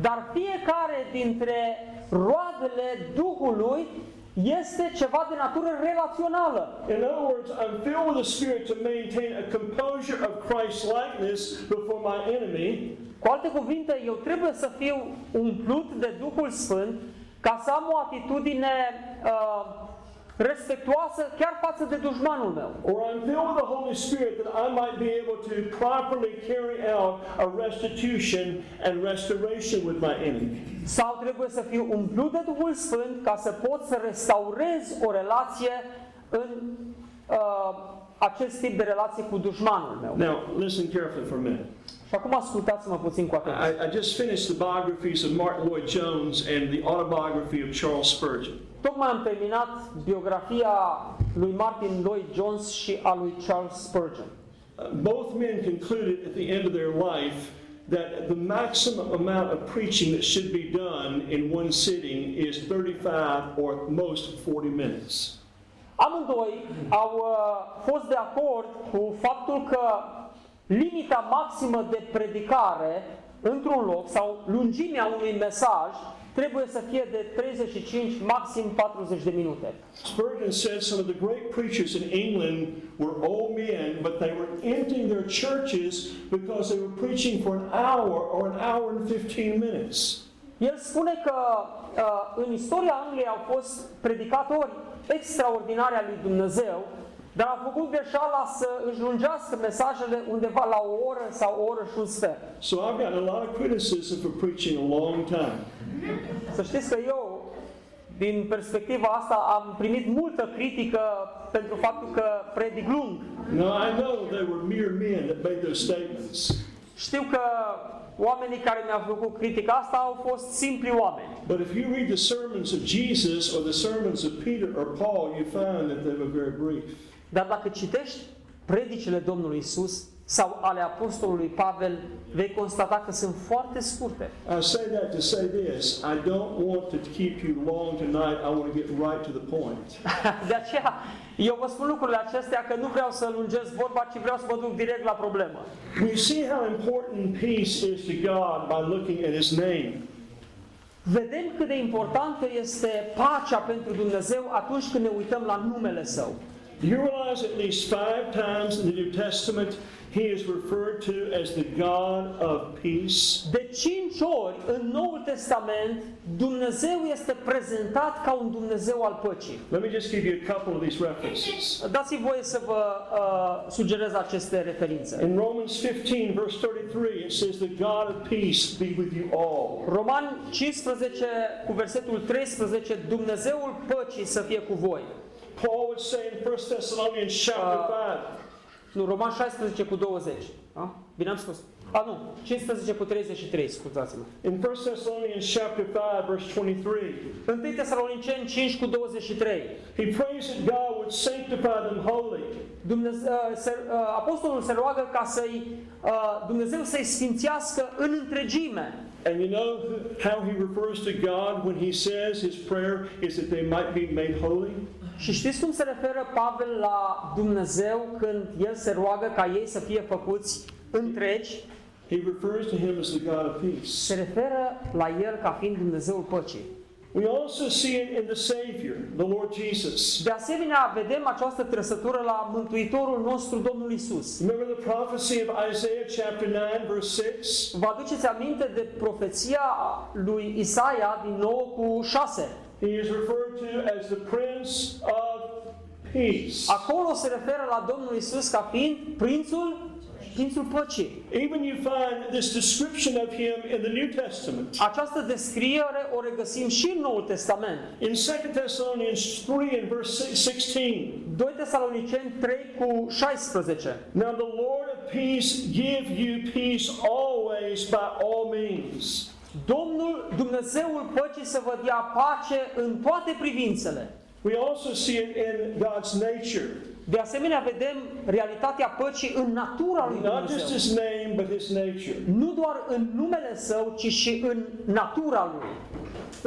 Speaker 1: Dar fiecare dintre roadele Duhului este ceva de natură relațională.
Speaker 2: In other words, I'm filled with the Spirit to maintain a composure of Christ likeness before my enemy.
Speaker 1: Cu alte cuvinte, eu trebuie să fiu umplut de Duhul Sfânt ca să am o atitudine uh, respectuoasă chiar față de dușmanul meu.
Speaker 2: Or I'm filled with the Holy Spirit that I might be able to properly carry out a restitution and restoration with my enemy.
Speaker 1: Sau trebuie să fiu umplut de Duhul Sfânt ca să pot să restaurez o relație în uh, acest tip de relație cu dușmanul meu.
Speaker 2: Now, listen carefully for a minute.
Speaker 1: Și acum ascultați-mă puțin cu atenție.
Speaker 2: I, I just finished the biographies of Martin Lloyd Jones and the autobiography of Charles Spurgeon.
Speaker 1: Tocmai am terminat biografia lui Martin Lloyd Jones și a lui Charles Spurgeon.
Speaker 2: Uh, both men concluded at the end of their life that the maximum amount of preaching that should be done in one sitting is 35 or at most 40 minutes.
Speaker 1: Amândoi au uh, fost de acord cu faptul că limita maximă de predicare într-un loc sau lungimea unui mesaj trebuie să fie de 35, maxim 40 de minute.
Speaker 2: Spurgeon said some of the great preachers in England were old men, but they were emptying their churches because they were preaching for an hour or an hour and 15 minutes.
Speaker 1: El spune că uh, în istoria Angliei au fost predicatori extraordinari al lui Dumnezeu, dar au făcut greșeala să își lungească mesajele undeva la o oră sau o oră și un sfert.
Speaker 2: So I've gotten a lot of criticism for preaching a long time.
Speaker 1: Să știți că eu, din perspectiva asta, am primit multă critică pentru faptul că predic lung.
Speaker 2: Now I know they were mere men that made those statements.
Speaker 1: Știu că oamenii care mi-au făcut critica asta au fost simpli oameni.
Speaker 2: But if you read the sermons of Jesus or the sermons of Peter or Paul, you find that they were very brief.
Speaker 1: Dar dacă citești predicile Domnului Isus sau ale Apostolului Pavel, vei constata că sunt foarte scurte.
Speaker 2: I say that to say this I don't want to keep you long tonight. I want to get right to the point.
Speaker 1: De aceea, eu vă spun lucrurile acestea că nu vreau să lungesc vorba, ci vreau să mă duc direct la problemă.
Speaker 2: We see how important peace is to God by looking at His name.
Speaker 1: Vedem cât de importantă este pacea pentru Dumnezeu atunci când ne uităm la numele Său.
Speaker 2: Do you realize at least five times in the New Testament He is referred to as the God of peace?
Speaker 1: De cinci ori în Noul Testament Dumnezeu este prezentat ca un Dumnezeu al păcii.
Speaker 2: Let me just give you a couple of these references.
Speaker 1: Dați-mi voie să vă uh, sugerez aceste referințe.
Speaker 2: In Romans 15, verse 33, it says, The God of peace be with you all.
Speaker 1: Roman 15 cu versetul 13 Dumnezeul păcii să fie cu voi.
Speaker 2: Paul would say in 1 Thessalonians chapter 5,
Speaker 1: Nu, Roman 16 cu 20. A? Bine am spus. A, nu, 15 cu 33, scuzați-mă.
Speaker 2: in 1 Thessalonians chapter 5, verse 23,
Speaker 1: 1 Tesaloniceni 5 cu 23.
Speaker 2: he prays that God would sanctify them wholly.
Speaker 1: Dumnezeu, se, uh, apostolul se roagă ca să-i, uh, Dumnezeu să-i sfințească în întregime.
Speaker 2: And you know how he refers to God when he says his prayer is that they might be made holy?
Speaker 1: Și știți cum se referă Pavel la Dumnezeu când el se roagă ca ei să fie făcuți întregi?
Speaker 2: He refers to him as the God of peace.
Speaker 1: Se referă la el ca fiind Dumnezeul păcii.
Speaker 2: We also see it in the Savior, the Lord Jesus.
Speaker 1: De asemenea, vedem această trăsătură la Mântuitorul nostru, Domnul Isus.
Speaker 2: Remember the prophecy of Isaiah chapter 9, verse 6?
Speaker 1: Vă aduceți aminte de profeția lui Isaia din nou cu 6.
Speaker 2: He is referred to as the Prince of Peace.
Speaker 1: Acolo se referă la Domnul Isus ca fiind prințul, prințul păcii.
Speaker 2: Even you find this description of him in the New Testament.
Speaker 1: Această descriere o regăsim și în Noul Testament.
Speaker 2: In 2 Thessalonians 3 and verse 16.
Speaker 1: 2 Tesaloniceni 3 cu 16.
Speaker 2: Now the Lord of peace give you peace always by all means.
Speaker 1: Domnul, Dumnezeul păcii să vă dea pace în toate privințele.
Speaker 2: We also see it in God's nature.
Speaker 1: De asemenea, vedem realitatea păcii în natura lui
Speaker 2: Not just
Speaker 1: Dumnezeu.
Speaker 2: his name, but his nature.
Speaker 1: Nu doar în numele său, ci și în natura lui.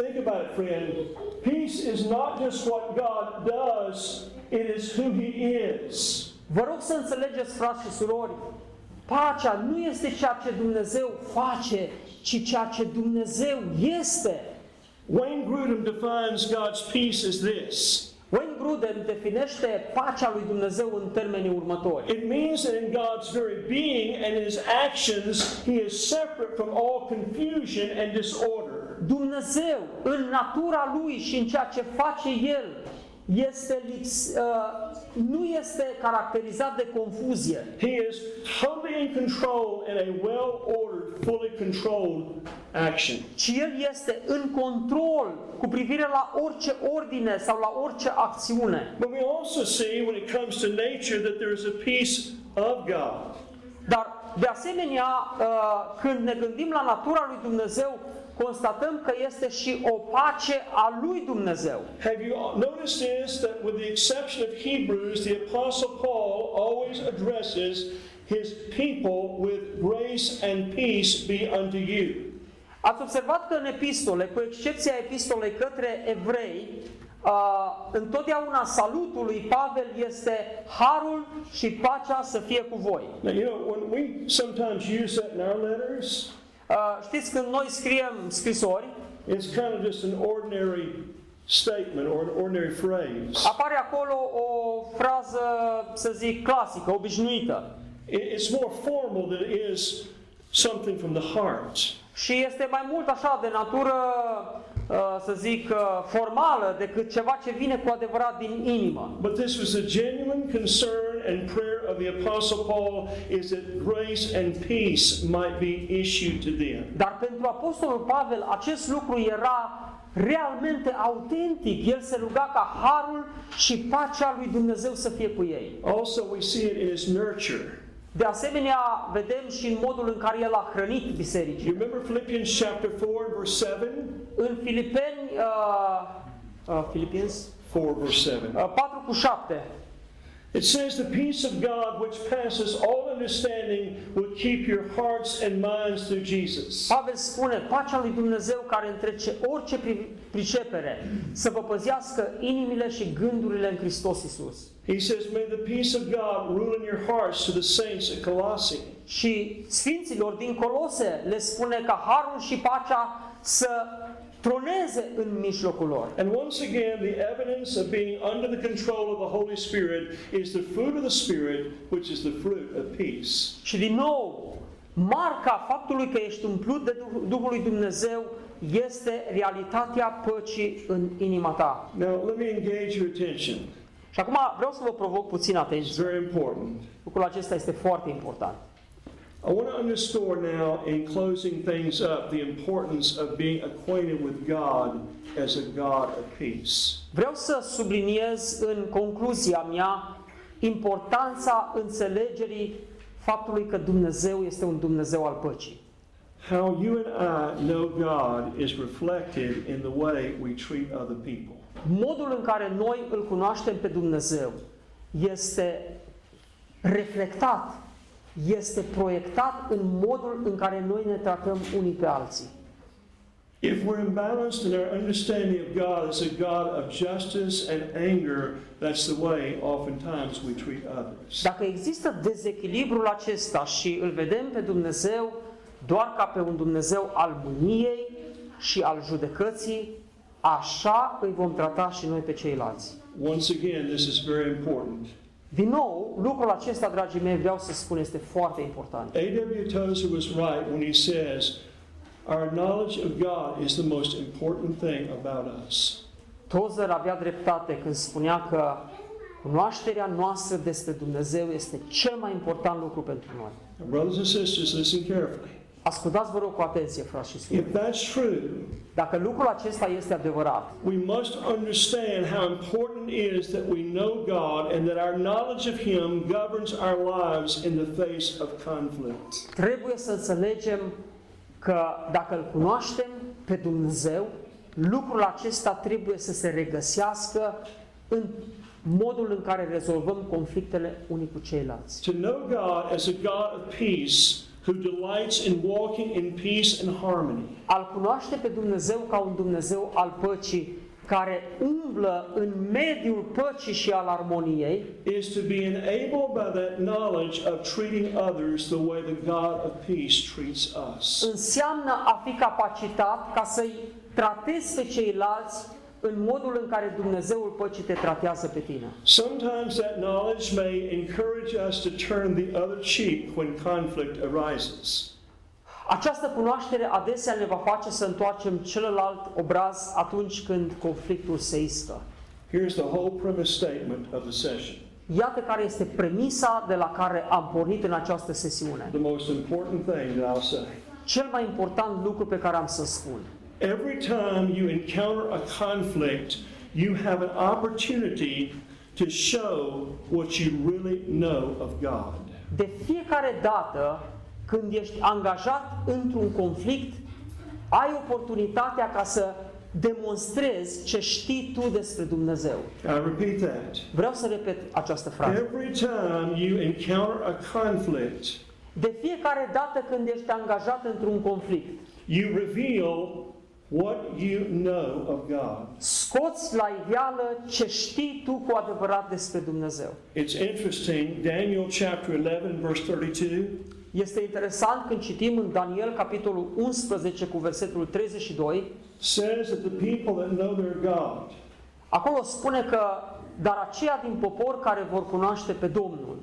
Speaker 2: Think about it, friend. Peace is not just what God does, it is who he is.
Speaker 1: Vă rog să înțelegeți, frați și surori, pacea nu este ceea ce Dumnezeu face, ci ceea ce Dumnezeu este.
Speaker 2: Wayne Grudem defines God's peace as this.
Speaker 1: Wayne Grudem definește pacea lui Dumnezeu în termenii următori.
Speaker 2: It means that in God's very being and in his actions, he is separate from all confusion and disorder.
Speaker 1: Dumnezeu, în natura lui și în ceea ce face el, este lips, uh, nu este caracterizat de confuzie,
Speaker 2: He is totally in control in a well ordered, fully controlled action.
Speaker 1: ci el este în control cu privire la orice ordine sau la orice acțiune.
Speaker 2: But we also see when it comes to nature that there is a peace of God.
Speaker 1: Dar, de asemenea, uh, când ne gândim la natura lui Dumnezeu, constatăm că este și o pace a lui Dumnezeu.
Speaker 2: Have you noticed this that with the exception of Hebrews, the Apostle Paul always addresses his people with grace and peace be unto you.
Speaker 1: Ați observat că în epistole, cu excepția epistolei către evrei, uh, întotdeauna salutul lui Pavel este harul și pacea să fie cu voi.
Speaker 2: Now, you know, when we sometimes use that in our letters,
Speaker 1: Uh, știți, când noi scriem scrisori,
Speaker 2: it's kind of just an ordinary statement or an ordinary phrase.
Speaker 1: apare acolo o frază, să zic, clasică, obișnuită.
Speaker 2: It- It's more formal than it is something from the heart.
Speaker 1: Și este mai mult așa de natură, uh, să zic, uh, formală decât ceva ce vine cu adevărat din inimă.
Speaker 2: But this was a genuine concern and prayer of the Apostle Paul is that grace and peace might be issued to them.
Speaker 1: Dar pentru Apostolul Pavel acest lucru era realmente autentic. El se ruga ca harul și pacea lui Dumnezeu să fie cu ei.
Speaker 2: Also, we see it in his nurture.
Speaker 1: De asemenea, vedem și în modul în care el a hrănit
Speaker 2: You
Speaker 1: bisericii.
Speaker 2: remember Philippians chapter 4, verse 7?
Speaker 1: În Filipeni, uh, uh, Filipiens
Speaker 2: 4, verse 7.
Speaker 1: uh, 4 cu 7,
Speaker 2: It says, The peace of God, which passes all understanding, will keep your hearts and minds through Jesus.
Speaker 1: Pavel spune, pacea lui Dumnezeu care întrece orice pri- pricepere, să vă păzească inimile și gândurile în Hristos Isus.
Speaker 2: He says, May the peace of God rule in your hearts to the saints at Colossae.
Speaker 1: Și Sfinților din Colose le spune ca harul și pacea să troneze în mijlocul lor.
Speaker 2: And once again, the evidence of being under the control of the Holy Spirit is the fruit of the Spirit, which is the fruit of peace.
Speaker 1: Și din nou, marca faptului că ești umplut de Duh- Duhul lui Dumnezeu este realitatea păcii în inima ta.
Speaker 2: Now, let me engage your attention.
Speaker 1: Și acum vreau să vă provoc puțin
Speaker 2: It's
Speaker 1: atenție.
Speaker 2: very important.
Speaker 1: Lucrul acesta este foarte important.
Speaker 2: I want to underscore now, in closing things up, the importance of being acquainted with God as a God of peace.
Speaker 1: Vreau să subliniez în concluzia mea importanța înțelegerii faptului că Dumnezeu este un Dumnezeu al păcii.
Speaker 2: How you and I know God is reflected in the way we treat other people.
Speaker 1: Modul în care noi îl cunoaștem pe Dumnezeu este reflectat, este proiectat în modul în care noi ne tratăm unii pe alții.
Speaker 2: If we're imbalanced in our understanding of God as a God of justice and anger, that's the way oftentimes we treat others.
Speaker 1: Dacă există dezechilibrul acesta și îl vedem pe Dumnezeu doar ca pe un Dumnezeu al mâniei și al judecății, așa îi vom trata și noi pe ceilalți.
Speaker 2: Once again, this is very important.
Speaker 1: Din nou, lucrul acesta, dragii mei, vreau să spun, este foarte important.
Speaker 2: A.W. Tozer was right when he says, Our knowledge of God is the most important thing about us.
Speaker 1: Tozer avea dreptate când spunea că cunoașterea noastră despre Dumnezeu este cel mai important lucru pentru noi.
Speaker 2: Now, brothers and sisters, listen carefully.
Speaker 1: Ascultați, vă rog, cu atenție, frați și surori.
Speaker 2: If that's true,
Speaker 1: Dacă lucrul acesta este adevărat,
Speaker 2: we must understand how important it is that we know God and that our knowledge of Him governs our lives in the face of conflict.
Speaker 1: trebuie să înțelegem că dacă îl cunoaștem pe Dumnezeu, lucrul acesta trebuie să se regăsească în modul în care rezolvăm conflictele unii cu ceilalți.
Speaker 2: To know God as a God of peace who delights in walking in peace and harmony.
Speaker 1: Al cunoaște pe Dumnezeu ca un Dumnezeu al păcii care umblă în mediul păcii și al armoniei,
Speaker 2: is to be enabled by that knowledge of treating others the way the God of peace treats us.
Speaker 1: înseamnă a fi capacitat ca să-i tratezi pe ceilalți în modul în care Dumnezeul păcii te tratează pe tine.
Speaker 2: Sometimes that knowledge may encourage us to turn the other cheek when conflict arises.
Speaker 1: Această cunoaștere adesea ne va face să întoarcem celălalt obraz atunci când conflictul se iscă.
Speaker 2: Here's the whole premise statement of the session.
Speaker 1: Iată care este premisa de la care am pornit în această sesiune.
Speaker 2: The most important thing that I'll say.
Speaker 1: Cel mai important lucru pe care am să spun.
Speaker 2: Every time you encounter a conflict, you have an opportunity to show what you really know of God.
Speaker 1: De fiecare dată când ești angajat într-un conflict, ai oportunitatea ca să demonstrezi ce știi tu despre Dumnezeu.
Speaker 2: I repeat that.
Speaker 1: Vreau să repet această frază.
Speaker 2: Every time you encounter a conflict,
Speaker 1: De fiecare dată când ești angajat într-un conflict,
Speaker 2: you reveal what you know of God.
Speaker 1: scoți la iveală ce știi tu cu adevărat despre Dumnezeu.
Speaker 2: It's interesting, Daniel chapter 11, verse 32.
Speaker 1: Este interesant când citim în Daniel capitolul 11 cu versetul 32,
Speaker 2: says that the people that know their God
Speaker 1: acolo spune că dar aceia din popor care vor cunoaște pe Domnul,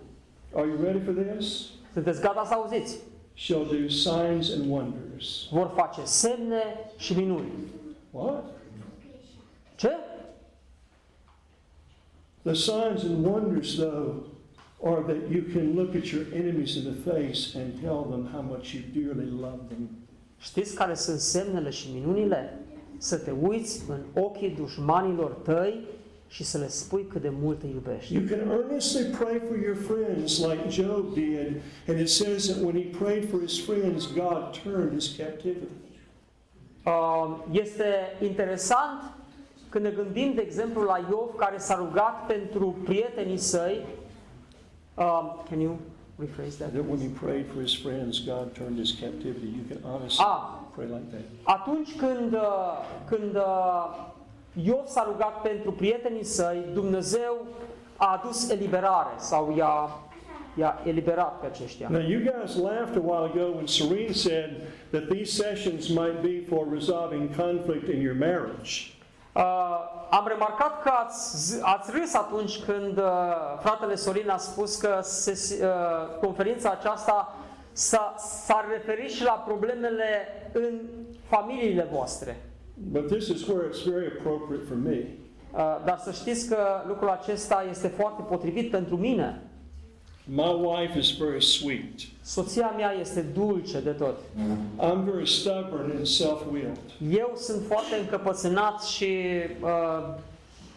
Speaker 2: Are you ready for this?
Speaker 1: sunteți gata să auziți,
Speaker 2: Shall do signs and wonders.
Speaker 1: vor face semne și minuni.
Speaker 2: What?
Speaker 1: Ce?
Speaker 2: The signs and wonders, though, are that you can look at your enemies in the face and tell them how much you dearly love them.
Speaker 1: Știți care sunt semnele și minunile? Să te uiți în ochii dușmanilor tăi și să le spui cât de mult îi iubești.
Speaker 2: You can earnestly pray for your friends like Job did, and it says that when he prayed for his friends, God turned his captivity.
Speaker 1: Uh, Este interesant când ne gândim, de exemplu, la Iov, care s-a rugat pentru prietenii săi. Uh, Can you rephrase that?
Speaker 2: That when he prayed for his friends, God turned his captivity. You can honestly
Speaker 1: Ah,
Speaker 2: pray like that.
Speaker 1: atunci când, uh, când uh, Iov s-a rugat pentru prietenii săi, Dumnezeu a adus eliberare sau i-a, i-a eliberat pe aceștia.
Speaker 2: Now, you guys laughed a while ago when Serene said that these sessions might be for resolving conflict in your marriage.
Speaker 1: Uh, am remarcat că ați, z- ați râs atunci când uh, fratele Sorin a spus că se, uh, conferința aceasta s-a, s-a referit și la problemele în familiile voastre.
Speaker 2: But this is where it's very appropriate for me.
Speaker 1: Uh, dar să știți că lucrul acesta este foarte potrivit pentru mine.
Speaker 2: My wife is very sweet.
Speaker 1: Soția mea este dulce de tot.
Speaker 2: I'm very stubborn and self-willed.
Speaker 1: Eu sunt foarte încăpățânat și uh,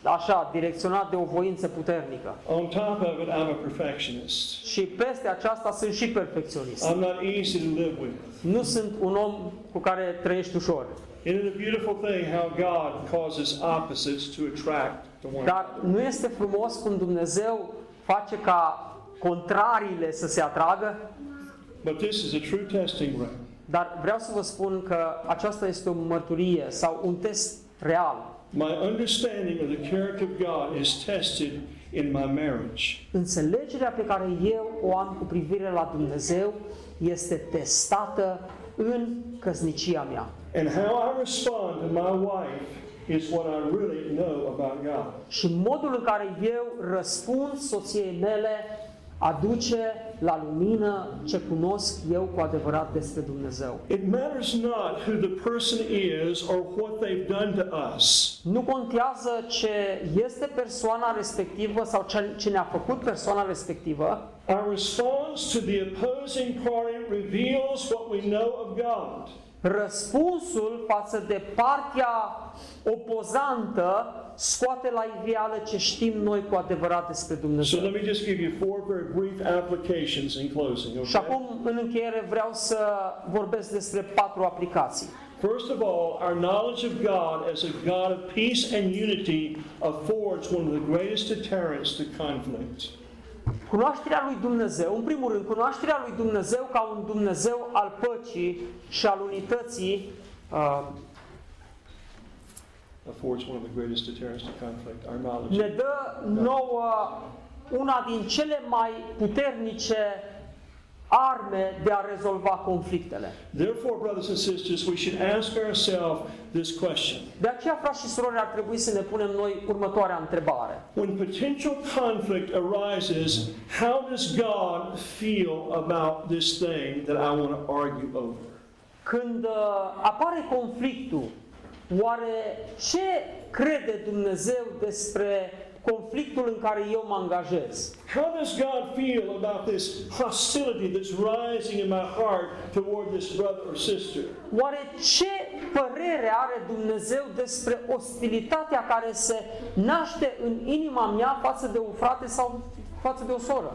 Speaker 1: așa, direcționat de o voință puternică.
Speaker 2: On top of it, I'm a perfectionist.
Speaker 1: Și peste aceasta sunt și perfecționist.
Speaker 2: I'm not easy to live with.
Speaker 1: Nu sunt un om cu care trăiești ușor.
Speaker 2: Isn't it a beautiful thing how God causes opposites to attract to one
Speaker 1: Dar
Speaker 2: another?
Speaker 1: nu este frumos când Dumnezeu face ca contrariile să se atragă?
Speaker 2: But this is a true testing ground.
Speaker 1: Dar vreau să vă spun că aceasta este o mărturie sau un test real.
Speaker 2: My understanding of the character of God is tested in my marriage.
Speaker 1: Înțelegerea pe care eu o am cu privire la Dumnezeu este testată în căsnicia mea.
Speaker 2: And how I respond to my wife is what I really know about God.
Speaker 1: Și modul în care eu răspund soției mele aduce la lumină ce cunosc eu cu adevărat despre Dumnezeu.
Speaker 2: It matters not who the person is or what they've done to us.
Speaker 1: Nu contează ce este persoana respectivă sau ce, ce ne-a făcut persoana respectivă,
Speaker 2: Our response to the opposing party reveals what we know of God.
Speaker 1: Răspunsul față de partea opozantă scoate la iveală ce știm noi cu adevărat despre
Speaker 2: So
Speaker 1: Dumnezeu.
Speaker 2: let me just give you four very brief applications in closing.
Speaker 1: Și
Speaker 2: Okay?
Speaker 1: acum, în încheiere, vreau să vorbesc despre patru aplicații.
Speaker 2: First of all, our knowledge of God as a God of peace and unity affords one of the greatest deterrents to conflict.
Speaker 1: Cunoașterea lui Dumnezeu, în primul rând, cunoașterea lui Dumnezeu ca un Dumnezeu al păcii și al unității uh,
Speaker 2: Affords one of the greatest deterrents to conflict. Our knowledge.
Speaker 1: ne dă nouă una din cele mai puternice arme de a rezolva conflictele.
Speaker 2: Therefore, brothers and sisters, we should ask ourselves this question.
Speaker 1: De aceea, frați și surori, ar trebui să ne punem noi următoarea întrebare.
Speaker 2: When potential conflict arises, how does God feel about this thing that I want to argue over?
Speaker 1: Când uh, apare conflictul, oare ce crede Dumnezeu despre conflictul în care eu mă angajez?
Speaker 2: How does God feel about this hostility that's rising in my heart toward this brother or sister?
Speaker 1: Oare ce părere are Dumnezeu despre ostilitatea care se naște în inima mea față de un frate sau față de o soră?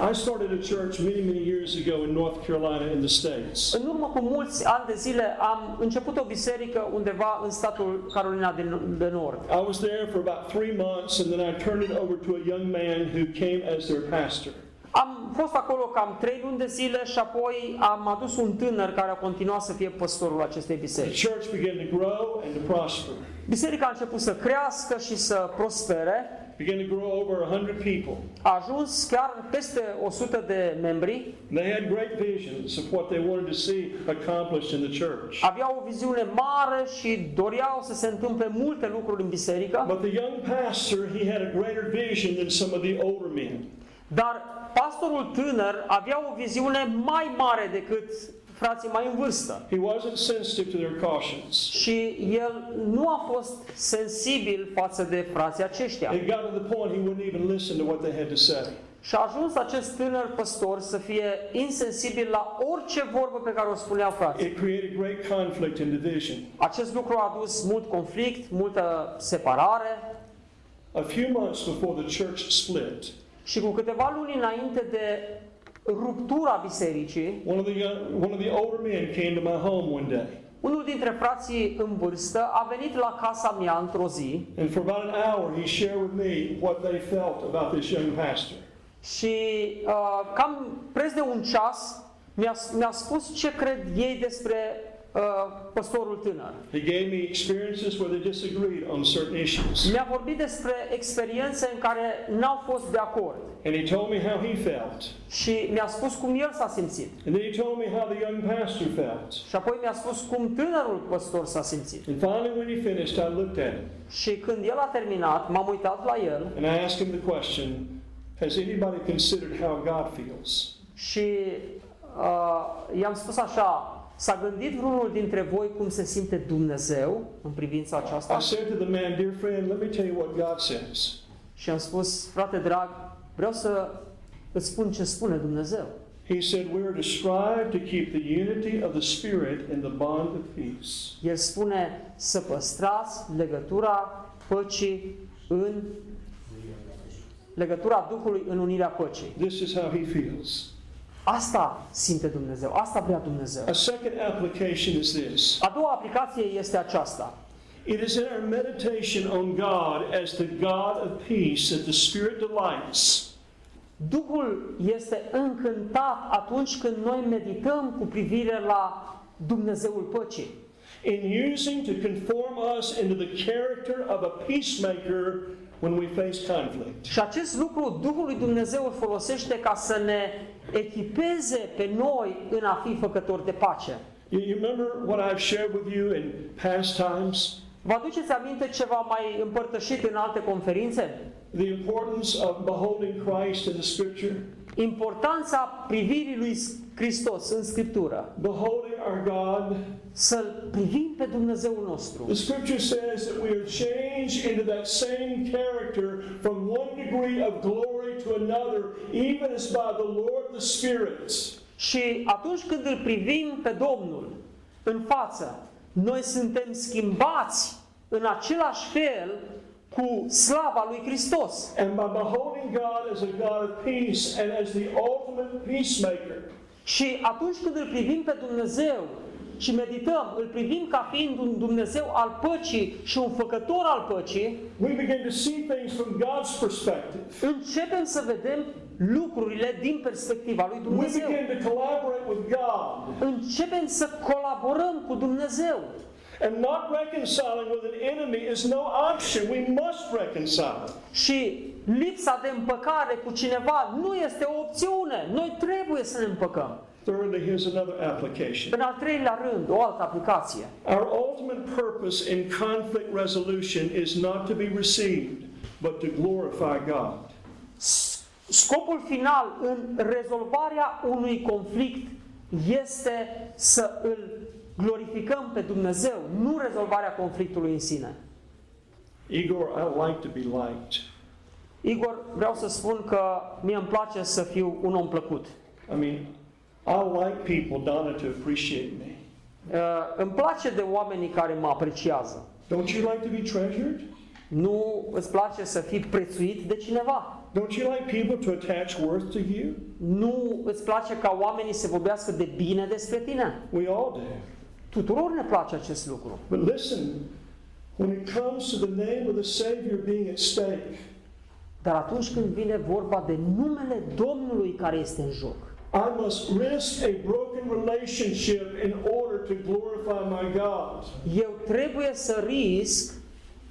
Speaker 2: I started a church many, many years ago in North Carolina in the States.
Speaker 1: În urmă cu mulți ani de zile am început o biserică undeva în statul Carolina de, de Nord.
Speaker 2: I was there for about three months and then I turned it over to a young man who came as their pastor.
Speaker 1: Am fost acolo cam trei luni de zile și apoi am adus un tânăr care a continuat să fie păstorul acestei
Speaker 2: The
Speaker 1: biserici.
Speaker 2: church began to grow and to prosper.
Speaker 1: Biserica a început să crească și să prospere.
Speaker 2: Began to grow over 100 people.
Speaker 1: A ajuns chiar peste 100 de membri.
Speaker 2: They had great visions of what they wanted to see accomplished in the church.
Speaker 1: Aveau o viziune mare și doreau să se întâmple multe lucruri în biserică.
Speaker 2: But the young pastor, he had a greater vision than some of the older men.
Speaker 1: Dar pastorul tânăr avea o viziune mai mare decât frații mai în vârstă.
Speaker 2: He wasn't sensitive to their cautions.
Speaker 1: Și el nu a fost sensibil față de frații aceștia.
Speaker 2: It got to the point he wouldn't even listen to what they had to say.
Speaker 1: Și a ajuns acest tânăr păstor să fie insensibil la orice vorbă pe care o spuneau frații.
Speaker 2: It created great conflict and division.
Speaker 1: Acest lucru a adus mult conflict, multă separare
Speaker 2: A few months before the church split,
Speaker 1: și cu câteva luni înainte de ruptura bisericii,
Speaker 2: one of the young, one of the older men came to my home one day.
Speaker 1: unul dintre frații în vârstă a venit la casa mea într-o zi
Speaker 2: And for about an hour, he shared with me what they felt about this young pastor.
Speaker 1: și uh, cam preț de un ceas mi-a, mi-a spus ce cred ei despre uh, păstorul tânăr.
Speaker 2: He gave me experiences where they disagreed on certain issues.
Speaker 1: Mi-a vorbit despre experiențe în care n-au fost de acord
Speaker 2: And he told me how he felt.
Speaker 1: și mi-a spus cum el s-a simțit.
Speaker 2: And then he told me how the young pastor felt.
Speaker 1: Și apoi mi-a spus cum tânărul păstor s-a simțit.
Speaker 2: And finally, when he finished, I looked at him
Speaker 1: Și când el a terminat, m-am uitat la el
Speaker 2: and I asked him the question Has anybody considered how God feels?
Speaker 1: și uh, i-am spus așa, s-a gândit vreunul dintre voi cum se simte Dumnezeu în privința aceasta?
Speaker 2: I said to the man, Dear friend, let me tell you what God says.
Speaker 1: Și am spus, frate drag, vreau să îți spun ce spune Dumnezeu.
Speaker 2: He said, We are to strive to keep the unity of the Spirit in the bond of peace.
Speaker 1: El spune să păstrați legătura păcii în legătura Duhului în unirea păcii.
Speaker 2: This is how he feels.
Speaker 1: Asta simte Dumnezeu, asta vrea Dumnezeu.
Speaker 2: A second application is this
Speaker 1: A doua aplicație este aceasta.
Speaker 2: it is in our meditation on God as the God of peace that the Spirit delights.
Speaker 1: Duhul este încântat atunci când noi medităm cu privire la Dumnezeul păcii.
Speaker 2: in using to conform us into the character of a peacemaker when we face conflict.
Speaker 1: Și acest lucru Duhul lui Dumnezeu îl folosește ca să ne echipeze pe noi în a fi făcători de pace.
Speaker 2: You, you remember what I've shared with you in past times?
Speaker 1: Vă aduceți aminte ce v-am mai împărtășit în alte conferințe?
Speaker 2: The importance of beholding Christ in the Scripture,
Speaker 1: Importanța privirii lui Hristos în Scriptură.
Speaker 2: beholding our God.
Speaker 1: Să-L privim pe Dumnezeul nostru.
Speaker 2: The Scripture says that we are changed into that same character from one degree of glory to another, even as by the Lord the Spirit.
Speaker 1: Și atunci când îl privim pe Domnul în față, noi suntem schimbați în același fel cu slava lui Hristos.
Speaker 2: And by beholding God as a God of peace and as the ultimate peacemaker,
Speaker 1: Și atunci când îl privim pe Dumnezeu și medităm, îl privim ca fiind un Dumnezeu al păcii și un făcător al păcii,
Speaker 2: we begin to see things from God's perspective.
Speaker 1: începem să vedem lucrurile din perspectiva lui
Speaker 2: We
Speaker 1: Dumnezeu.
Speaker 2: begin to collaborate with God.
Speaker 1: Începem să colaborăm cu Dumnezeu.
Speaker 2: And not reconciling with an enemy is no option. We must reconcile.
Speaker 1: Și lipsa de împăcare cu cineva nu este o opțiune. Noi trebuie să ne împăcăm.
Speaker 2: Thirdly, here's another application.
Speaker 1: În al treilea rând, o altă aplicație.
Speaker 2: Our ultimate purpose in conflict resolution is not to be received, but to glorify God.
Speaker 1: Scopul final în rezolvarea unui conflict este să îl glorificăm pe Dumnezeu, nu rezolvarea conflictului în sine.
Speaker 2: Igor, I like to be liked.
Speaker 1: Igor, vreau să spun că mie îmi place să fiu un om plăcut.
Speaker 2: I mean, I like people, Donna, to appreciate me.
Speaker 1: Uh, îmi place de oamenii care mă apreciază.
Speaker 2: Don't you like to be treasured?
Speaker 1: Nu îți place să fii prețuit de cineva.
Speaker 2: Don't you like people to attach worth to you?
Speaker 1: Nu îți place ca oamenii să vorbească de bine despre tine.
Speaker 2: We all do.
Speaker 1: Tuturor ne place acest lucru.
Speaker 2: But listen, when it comes to the name of the Savior being at stake,
Speaker 1: Dar atunci când vine vorba de numele Domnului care este în joc,
Speaker 2: I must risk a broken relationship in order to glorify my God.
Speaker 1: eu trebuie să risc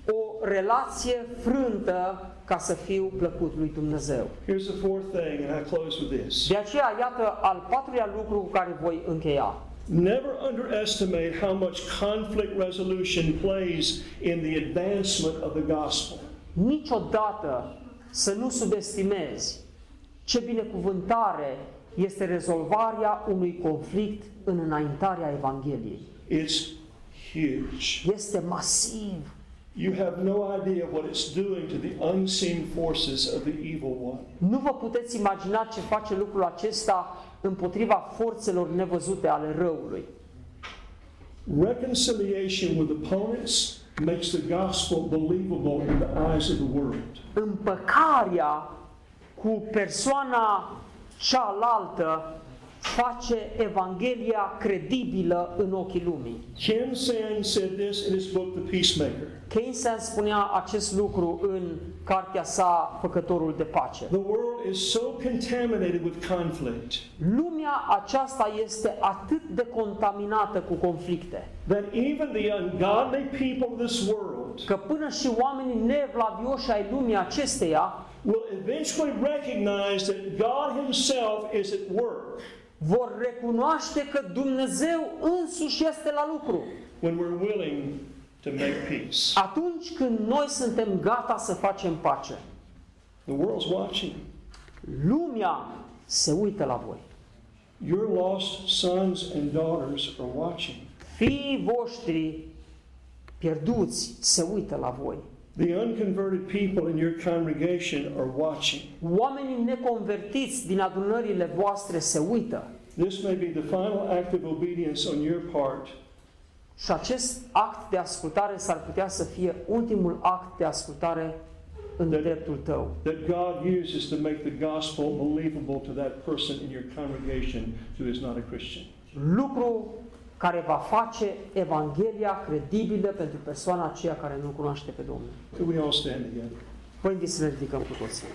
Speaker 1: o relație frântă ca să fiu plăcut lui Dumnezeu.
Speaker 2: Here's the fourth thing, and I close with this.
Speaker 1: De aceea, iată, al patrulea lucru cu care voi încheia.
Speaker 2: Never underestimate how much conflict resolution plays in the advancement of the gospel.
Speaker 1: Niciodată să nu subestimezi ce binecuvântare este rezolvarea unui conflict în înaintarea Evangheliei.
Speaker 2: It's huge.
Speaker 1: Este masiv.
Speaker 2: You have no idea what it's doing to the unseen forces of the evil one.
Speaker 1: Nu vă puteți imagina ce face lucrul acesta împotriva forțelor nevăzute ale răului.
Speaker 2: Reconciliation with opponents makes the gospel believable in the eyes of the world.
Speaker 1: Împăcarea cu persoana cealaltă face Evanghelia credibilă în ochii lumii.
Speaker 2: Ken Sand said this in his book, The Peacemaker.
Speaker 1: Keynes spunea acest lucru în cartea sa Făcătorul de pace.
Speaker 2: The world is so contaminated with conflict
Speaker 1: Lumea aceasta este atât de contaminată cu conflicte,
Speaker 2: that even the ungodly people of this world
Speaker 1: că până și oamenii nevlavioși ai lumii acesteia
Speaker 2: will eventually recognize that God Himself is at work
Speaker 1: vor recunoaște că Dumnezeu însuși este la lucru.
Speaker 2: when we're willing to make peace.
Speaker 1: Atunci când noi suntem gata să facem pace,
Speaker 2: The world's watching.
Speaker 1: lumea se uită la voi.
Speaker 2: Your lost sons and daughters are watching.
Speaker 1: Fiii voștri pierduți se uită la voi.
Speaker 2: The unconverted people in your congregation are watching.
Speaker 1: Oamenii neconvertiți din adunările voastre se uită.
Speaker 2: This may be the final act of obedience on your part
Speaker 1: Și acest act de ascultare s-ar putea să fie ultimul act de ascultare în dreptul tău.
Speaker 2: that God uses to make the gospel believable to that person in your congregation who is not a Christian.
Speaker 1: Lucru care va face Evanghelia credibilă pentru persoana aceea care nu cunoaște pe Domnul.
Speaker 2: Could we all stand together?
Speaker 1: Vă invit să ne ridicăm cu toții.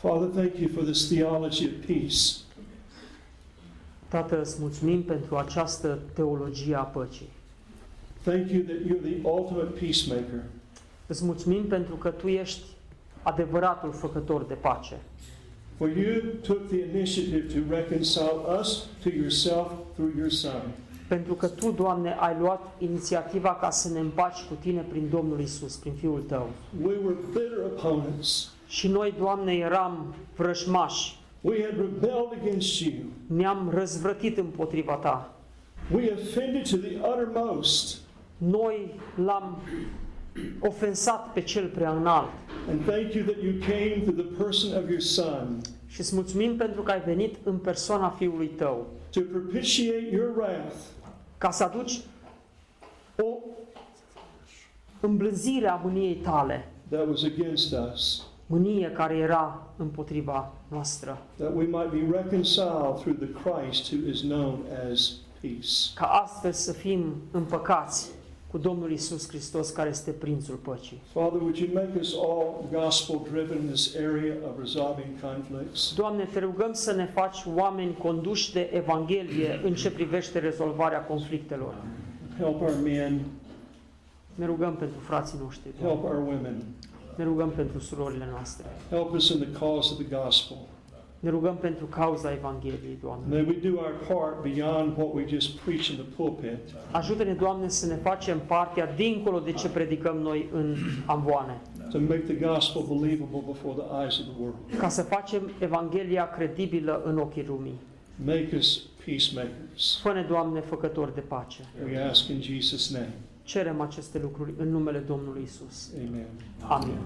Speaker 2: Father, thank you for this theology of peace.
Speaker 1: Tată, îți mulțumim pentru această teologie a păcii.
Speaker 2: Thank you that you're the ultimate peacemaker.
Speaker 1: Îți mulțumim pentru că Tu ești adevăratul făcător de pace.
Speaker 2: For you took the initiative to reconcile us to yourself through your Son.
Speaker 1: Pentru că Tu, Doamne, ai luat inițiativa ca să ne împaci cu Tine prin Domnul Isus, prin Fiul Tău.
Speaker 2: We were bitter opponents.
Speaker 1: Și noi, Doamne, eram vrăjmași,
Speaker 2: We had rebelled against you.
Speaker 1: ne-am răzvrătit împotriva Ta.
Speaker 2: We offended to the uttermost.
Speaker 1: Noi l-am ofensat pe Cel prea înalt.
Speaker 2: And thank you that you came through the person of your Son
Speaker 1: Și îți mulțumim pentru că ai venit în persoana Fiului Tău,
Speaker 2: to propitiate your wrath
Speaker 1: ca să aduci o îmblânzire a mâniei tale,
Speaker 2: that was against us,
Speaker 1: mânie care era împotriva noastră,
Speaker 2: that we might be reconciled through the Christ who is known as peace.
Speaker 1: ca astfel să fim împăcați cu Domnul Isus Hristos, care este Prințul Păcii.
Speaker 2: Father, would you make us all gospel driven in this area of resolving conflicts?
Speaker 1: Doamne, te rugăm să ne faci oameni conduși de Evanghelie în ce privește rezolvarea conflictelor.
Speaker 2: Help our men,
Speaker 1: Ne rugăm pentru frații noștri,
Speaker 2: help
Speaker 1: Doamne.
Speaker 2: our women.
Speaker 1: Ne rugăm pentru surorile noastre.
Speaker 2: Help us in the cause of the gospel.
Speaker 1: Ne rugăm pentru cauza Evangheliei, Doamne.
Speaker 2: May we do our part beyond what we just preach in the pulpit
Speaker 1: Ajută-ne, Doamne, să ne facem partea dincolo de ce predicăm noi în amvoane,
Speaker 2: to make the gospel believable before the eyes of the world.
Speaker 1: ca să facem Evanghelia credibilă în ochii lumii.
Speaker 2: Make us peacemakers.
Speaker 1: Fă-ne, Doamne, făcători de pace.
Speaker 2: We ask in Jesus' name.
Speaker 1: Cerem aceste lucruri în numele Domnului Isus.
Speaker 2: Amen.
Speaker 1: Amin.